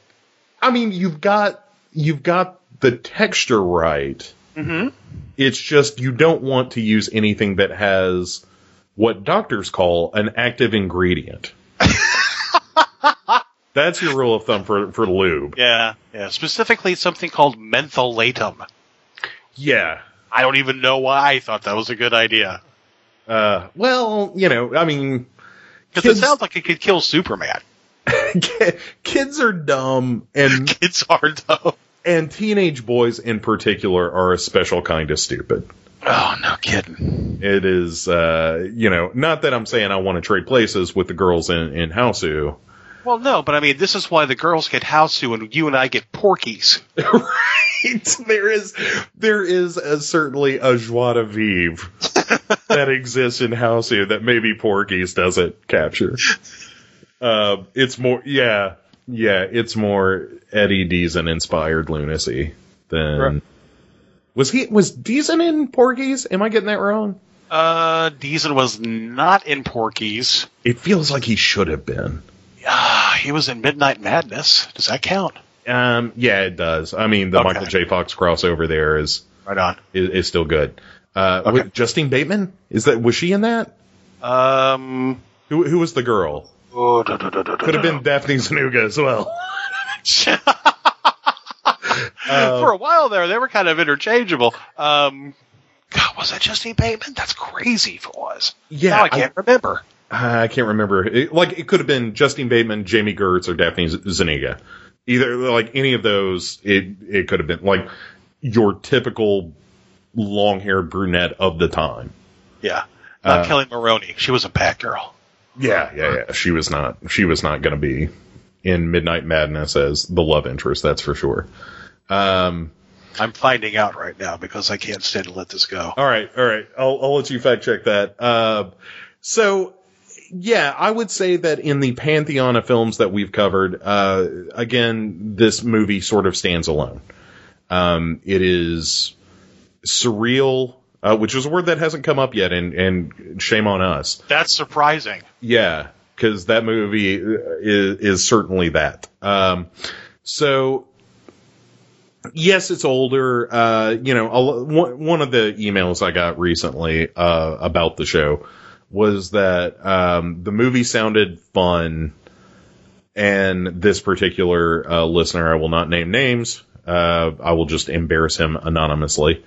I mean, you've got you've got the texture right. Mm-hmm. It's just you don't want to use anything that has what doctors call an active ingredient. [laughs] That's your rule of thumb for for lube. Yeah, yeah. Specifically, something called mentholatum. Yeah. I don't even know why I thought that was a good idea. Uh, well, you know, I mean, Because it sounds like it could kill Superman. [laughs] kids are dumb, and It's hard though. and teenage boys in particular are a special kind of stupid. Oh, no kidding. It is, uh, you know, not that I'm saying I want to trade places with the girls in in Hausu. Well, no, but I mean, this is why the girls get Hausu and you and I get Porky's. [laughs] right. There is there is a, certainly a joie de vivre [laughs] that exists in Hausu that maybe Porky's doesn't capture. Uh, it's more, yeah, yeah, it's more Eddie Deezen inspired lunacy than. Right. Was he was Deezen in Porky's? Am I getting that wrong? Uh, Deezen was not in Porky's. It feels like he should have been. Ah, he was in Midnight Madness. Does that count? Um, yeah, it does. I mean, the Okay. Michael J. Fox crossover there is Right on. is, is still good. Uh, Okay. with Justine Bateman is that was she in that? Um, Who who was the girl? oh, da, da, da, Could have been Daphne Zuniga as well. [laughs] For a while there, they were kind of interchangeable. Um, God, was that Justine Bateman? That's crazy if it was. Yeah, now I can't remember. I can't remember. It, like it could have been Justine Bateman, Jami Gertz, or Daphne Zuniga. Either like any of those, it it could have been like your typical long-haired brunette of the time. Yeah, not Uh, Kelly Maroney. She was a Batgirl. Yeah, yeah, yeah. She was not. She was not going to be in Midnight Madness as the love interest. That's for sure. Um. I'm finding out right now because I can't stand to let this go. All right, all right. I'll, I'll let you fact check that. Uh, so, yeah, I would say that in the pantheon of films that we've covered, uh, again, this movie sort of stands alone. Um, it is surreal, uh, which is a word that hasn't come up yet, and, and shame on us. That's surprising. Yeah, because that movie is, is certainly that. Um, so, yes, it's older. Uh, you know, a- one one of the emails I got recently uh, about the show was that um, the movie sounded fun, and this particular uh, listener, I will not name names. Uh, I will just embarrass him anonymously.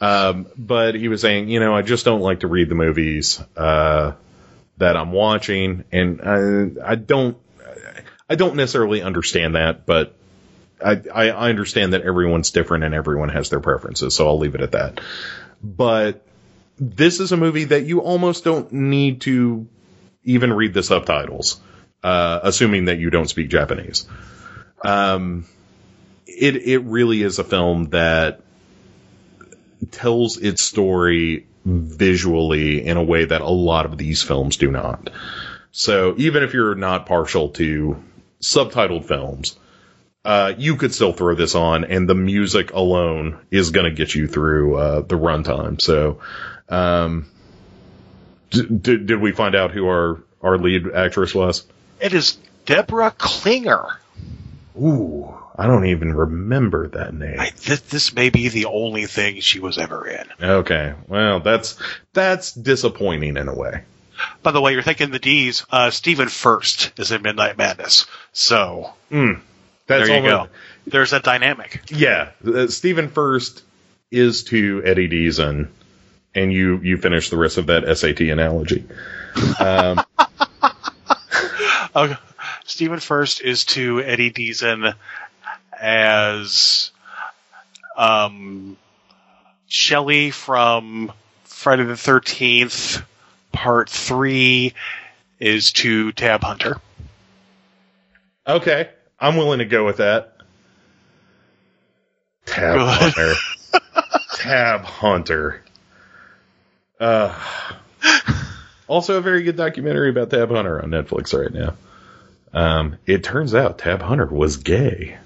Um, but he was saying, you know, I just don't like to read the movies. Uh, that I'm watching, and I, I don't, I don't necessarily understand that, but I, I I understand that everyone's different and everyone has their preferences, so I'll leave it at that. But this is a movie that you almost don't need to even read the subtitles, uh, assuming that you don't speak Japanese. Um, it it really is a film that tells its story visually in a way that a lot of these films do not. So even if you're not partial to subtitled films, uh, you could still throw this on, and the music alone is going to get you through uh, the runtime. So, um, d- did did we find out who our our lead actress was? It is Deborah Clinger. Ooh, I don't even remember that name. I, th- this may be the only thing she was ever in. Okay, well that's that's disappointing in a way. By the way, you're thinking the D's. Uh, Stephen Furst is in Midnight Madness. So That's there you go. There's that dynamic. Yeah, uh, Stephen Furst is to Eddie Deezen, and you you finish the rest of that SAT analogy. Um, [laughs] Uh, Stephen Furst is to Eddie Deezen as um, Shelley from Friday the Thirteenth Part Three is to Tab Hunter. okay, I'm willing to go with that. Tab. Hunter. [laughs] Tab Hunter. Uh, also, a very good documentary about Tab Hunter on Netflix right now. Um, it turns out Tab Hunter was gay.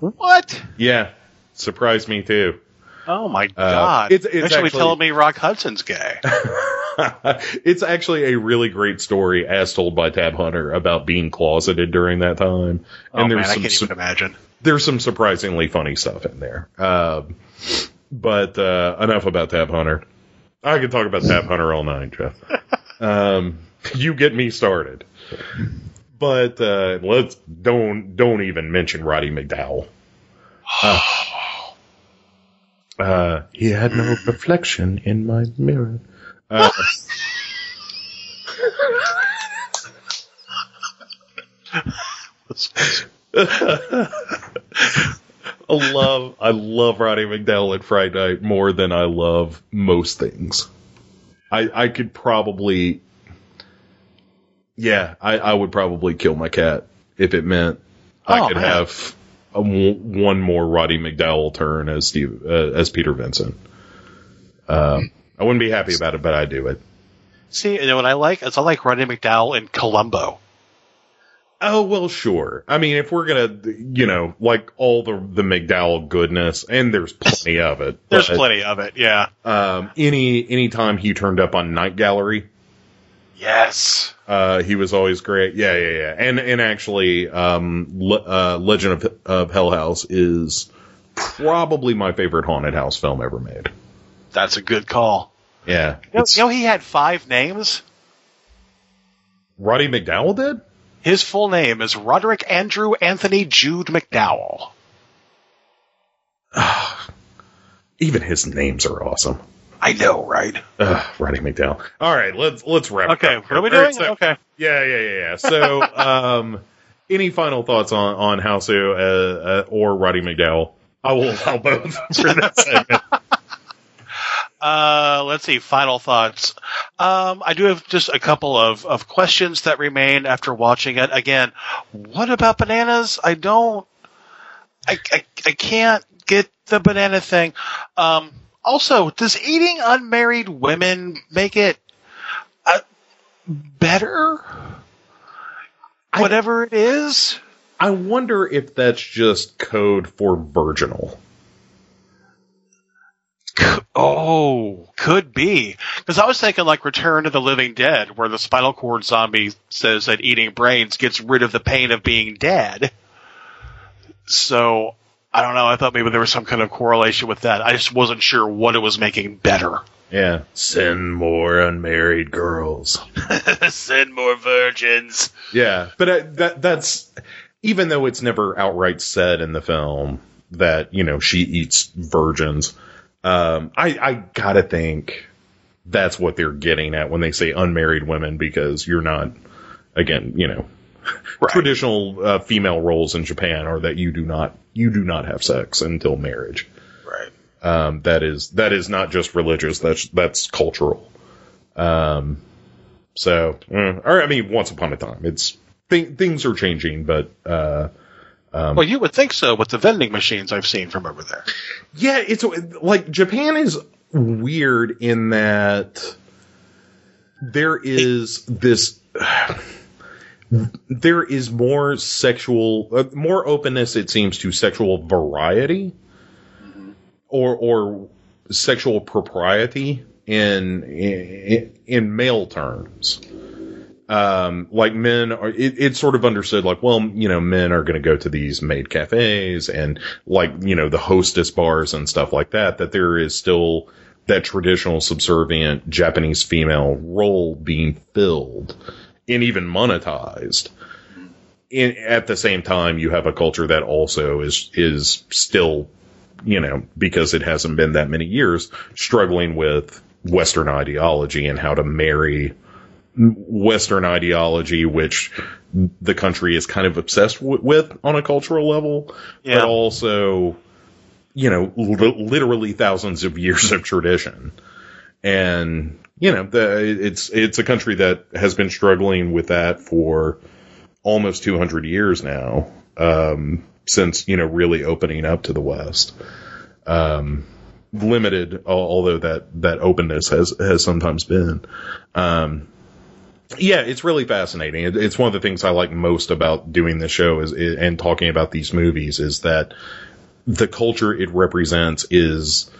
What? Yeah, surprised me too. Oh my god! it's- it's Eventually actually- telling me Rock Hudson's gay. [laughs] it's actually a really great story, as told by Tab Hunter, about being closeted during that time. oh man, I can't su- even imagine. there's some surprisingly funny stuff in there. Um, but uh, enough about Tab Hunter. I could talk about Tab Hunter all night, Jeff. [laughs] Um, you get me started. But uh, let's don't don't even mention Roddy McDowall. [sighs] Uh, uh, he had no reflection in my mirror. Uh, [laughs] [laughs] I love I love Roddy McDowall at Fright Night more than I love most things. I I could probably yeah, I, I would probably kill my cat if it meant I Oh, could man. have a, one more Roddy McDowall turn as Steve uh, as Peter Vincent. Um, I wouldn't be happy about it, but I do it. See, you know what I like? Is I like Roddy McDowall in Columbo. Oh well, sure. I mean, if we're gonna, you know, like all the the McDowall goodness, and there's plenty of it. There's but, plenty of it. Yeah. Um, any any time he turned up on Night Gallery, Yes. uh, he was always great. Yeah, yeah, yeah. And and actually, um, Le- uh, Legend of of Hell House is probably my favorite haunted house film ever made. That's a good call. Yeah, You know, you know he had five names? Roddy McDowall did. His full name is Roderick Andrew Anthony Jude McDowall. [sighs] Even his names are awesome. I know, right? Ugh, Roddy McDowall. All right, let's let's wrap. Okay, up what are we. All right, doing? so- Okay. Yeah, yeah, yeah, yeah. So, [laughs] um, any final thoughts on on Hausu uh, uh, or Roddy McDowall? I will allow both [laughs] for that segment. Uh, let's see. Final thoughts. Um, I do have just a couple of, of questions that remain after watching it. Again, what about bananas? I don't. I, I, I can't get the banana thing. Um, also, does eating unmarried women make it uh, better? Whatever it is. I wonder if that's just code for virginal. Oh, could be. Because I was thinking like Return to the Living Dead, where the spinal cord zombie says that eating brains gets rid of the pain of being dead. So, I don't know. I thought maybe there was some kind of correlation with that. I just wasn't sure what it was making better. Yeah, send more unmarried girls. [laughs] Send more virgins. Yeah, but uh, that that's even though it's never outright said in the film that you know she eats virgins. Um, I I gotta think that's what they're getting at when they say unmarried women because you're not again you know [laughs] Right. traditional uh, female roles in Japan are that you do not you do not have sex until marriage. Right. Um, that is that is not just religious. That's that's cultural. Um, so, uh, or I mean, once upon a time, it's th- things are changing, but uh, well, you would think so with the vending machines I've seen from over there. yeah, it's like Japan is weird in that there is this. [sighs] There is more sexual, uh, more openness. It seems to sexual variety, or or sexual propriety in in, in male terms. Um, like men are, it, it's sort of understood like, well, you know, men are going to go to these maid cafes and like, you know, the hostess bars and stuff like that, that there is still that traditional subservient Japanese female role being filled and even monetized. In, at the same time, you have a culture that also is, is still, you know, because it hasn't been that many years, struggling with Western ideology and how to marry Western ideology, which the country is kind of obsessed w- with on a cultural level, Yeah. but also, you know, li- literally thousands of years of tradition. And, you know, the, it's, it's a country that has been struggling with that for almost 200 years now. Um, since you know really opening up to the West. Um, limited, although that that openness has has sometimes been. Um, yeah, it's really fascinating. It, it's one of the things I like most about doing this show is and talking about these movies is that the culture it represents is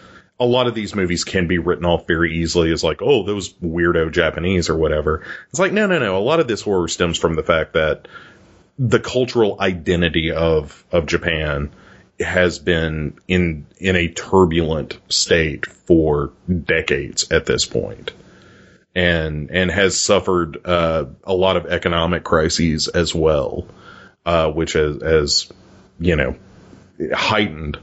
a lot of these movies can be written off very easily as like, oh, those weirdo Japanese or whatever. It's like, no, no, no. A lot of this horror stems from the fact that the cultural identity of of Japan has been in in a turbulent state for decades at this point and and has suffered uh, a lot of economic crises as well, uh, which has, has you know heightened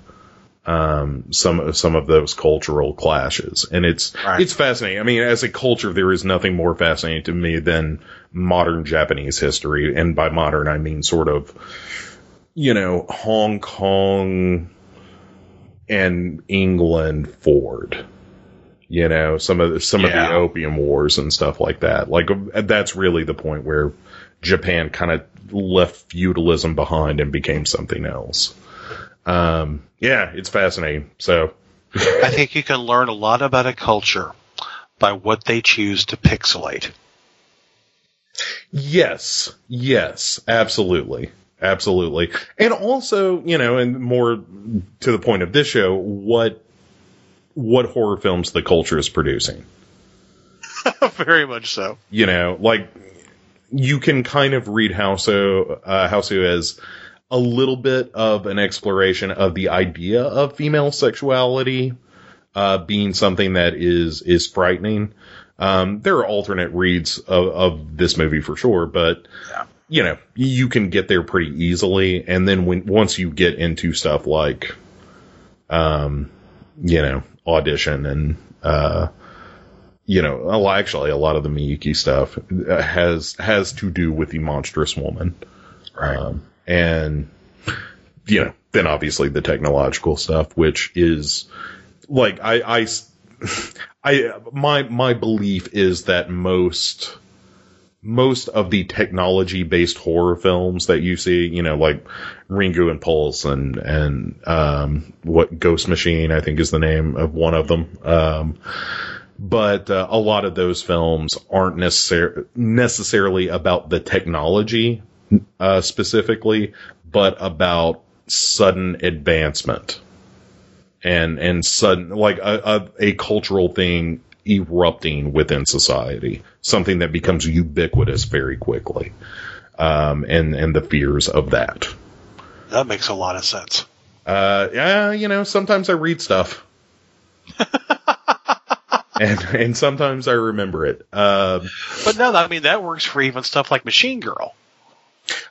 um, some some of those cultural clashes, and it's Right. it's fascinating. I mean, as a culture, there is nothing more fascinating to me than modern Japanese history, and by modern I mean sort of you know Hong Kong and England forward you know some of the, some of the opium wars and stuff like that. Like that's really the point where japan kind of left feudalism behind and became something else. Um yeah it's fascinating. So I think you can learn a lot about a culture by what they choose to pixelate. yes yes absolutely absolutely. And also you know and more to the point of this show what what horror films the culture is producing [laughs] Very much so. you know, like you can kind of read Hausu, uh, Hausu as a little bit of an exploration of the idea of female sexuality, uh, being something that is, is frightening. Um, there are alternate reads of, of this movie for sure, but you know, you can get there pretty easily. And then when, once you get into stuff like, um, you know, audition and, uh, you know, actually, a lot of the Miike stuff has has to do with the monstrous woman, um, and you know, then obviously the technological stuff, which is like I, I, [laughs] my my belief is that most most of the technology based horror films that you see, you know, like Ringu and Pulse and and um, what Ghost Machine, I think is the name of one of them. Um, but uh, a lot of those films aren't necessar- necessarily about the technology uh, specifically, but about sudden advancement and and sudden like a, a, a cultural thing erupting within society, something that becomes ubiquitous very quickly, um, and and the fears of that. That makes a lot of sense. Uh, yeah, you know, sometimes I read stuff. [laughs] and and sometimes I remember it. Um, But no, I mean that works for even stuff like Machine Girl.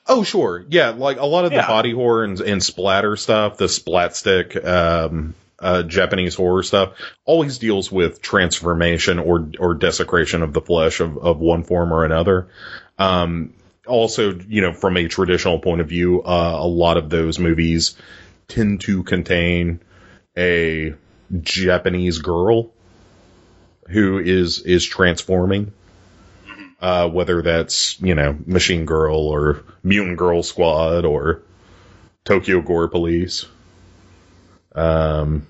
oh, sure, yeah, like a lot of the body horror and, and splatter stuff, the splat stick, um, uh, Japanese horror stuff, always deals with transformation or or desecration of the flesh of of one form or another. Um, also, you know, from a traditional point of view, uh, a lot of those movies tend to contain a Japanese girl who is is transforming. Uh, whether that's you know Machine Girl or Mutant Girl Squad or Tokyo Gore Police, um,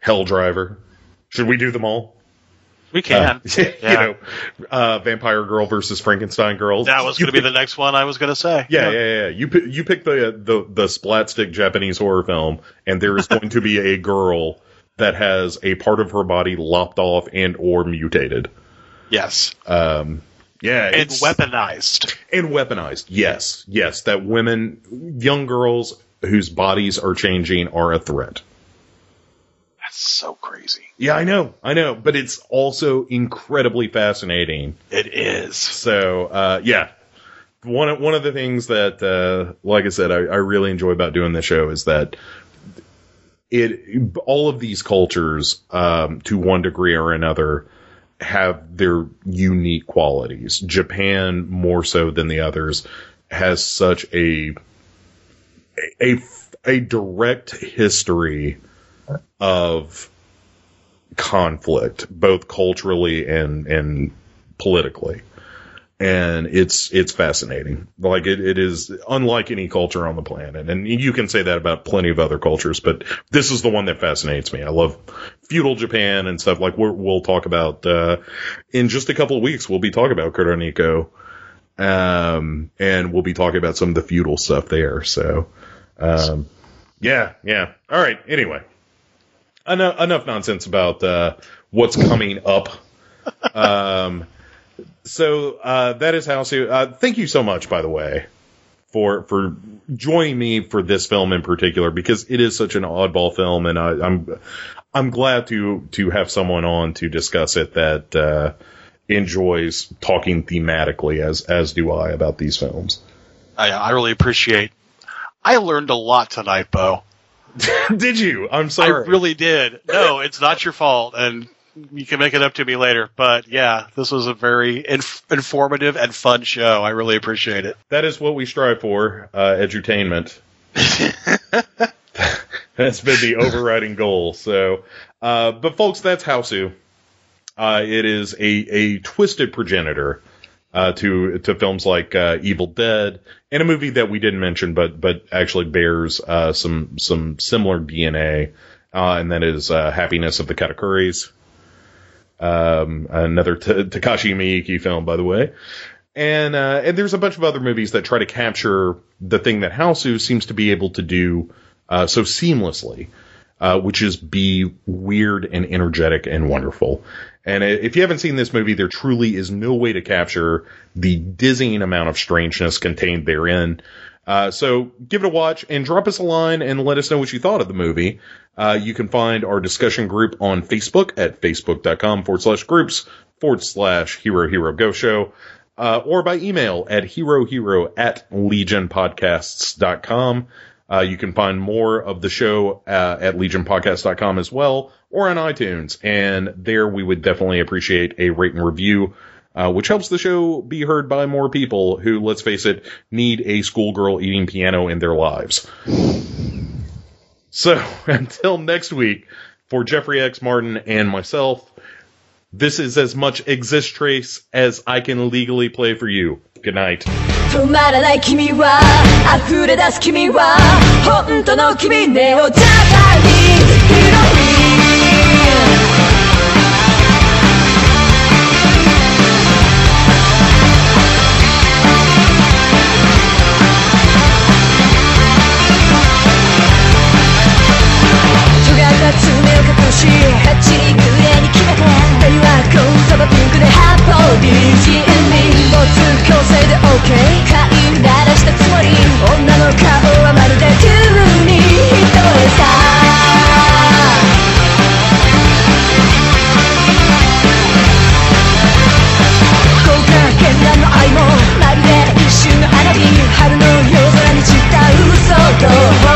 Hell Driver. Should we do them all? We can. Uh, [laughs] you Yeah. know, uh, Vampire Girl versus Frankenstein Girl. that was going to be the next one I was going to say. yeah, yeah, yeah. You pick, you pick the the the splat stick Japanese horror film, and there is going to be a girl that has a part of her body lopped off and or mutated. Yes. Um, yeah, And weaponized. and weaponized. Yes, yes, that women, young girls whose bodies are changing are a threat. That's so crazy. Yeah, I know, I know, but it's also incredibly fascinating. It is. So, uh, yeah, one of, one of the things that, uh, like I said, I, I really enjoy about doing this show is that it, all of these cultures, um, to one degree or another, have their unique qualities. Japan, more so than the others, has such a, a, a direct history of conflict, both culturally and, and politically and it's it's fascinating. Like it, it is unlike any culture on the planet, and you can say that about plenty of other cultures, but this is the one that fascinates me. I love feudal Japan and stuff. Like we're, we'll talk about uh, in just a couple of weeks. We'll be talking about Kuroneko, um, and we'll be talking about some of the feudal stuff there. So, um, yeah, yeah. All right. Anyway, enough, enough nonsense about uh, what's coming up. [laughs] Um, so uh, that is how. So uh, thank you so much, by the way, for for joining me for this film in particular because it is such an oddball film, and I, I'm I'm glad to to have someone on to discuss it that uh, enjoys talking thematically as as do I about these films. I, I really appreciate. I learned a lot tonight, Bo. [laughs] did you? I'm sorry. I really did. No, it's not your fault, and you can make it up to me later. But yeah, this was a very inf- informative and fun show. I really appreciate it. that is what we strive for, uh, edutainment. [laughs] that's been the overriding goal. So, uh, but folks, that's Hausu. Uh, it is a, a twisted progenitor, uh, to, to films like, uh, Evil Dead and a movie that we didn't mention, but, but actually bears, uh, some, some similar DNA. Uh, and that is, uh, Happiness of the Katakuris. Um, another T- Takashi Miike film, by the way. And uh, and there's a bunch of other movies that try to capture the thing that Hausu seems to be able to do so seamlessly, uh, which is be weird and energetic and wonderful. And if you haven't seen this movie, there truly is no way to capture the dizzying amount of strangeness contained therein. Uh, so give it a watch and drop us a line and let us know what you thought of the movie. Uh, you can find our discussion group on Facebook at facebook.com forward slash groups forward slash hero hero ghost show, uh, or by email at hero hero at legionpodcasts.com. Uh, you can find more of the show uh, at legionpodcast.com as well, or on iTunes. And there we would definitely appreciate a rate and review, uh, which helps the show be heard by more people who, let's face it, need a schoolgirl eating piano in their lives. So [laughs] until next week, for Jeffrey X. Martin and myself, this is as much Exist Trace as I can legally play for you. Good night. 止まらない君は溢れ出す君は本当の君ねおやかに広い尖った爪を隠し立ち行く Go home. 構成で OK 飼いならしたつもり女の顔はまるでまるで一瞬の花火春の夜空に散った嘘と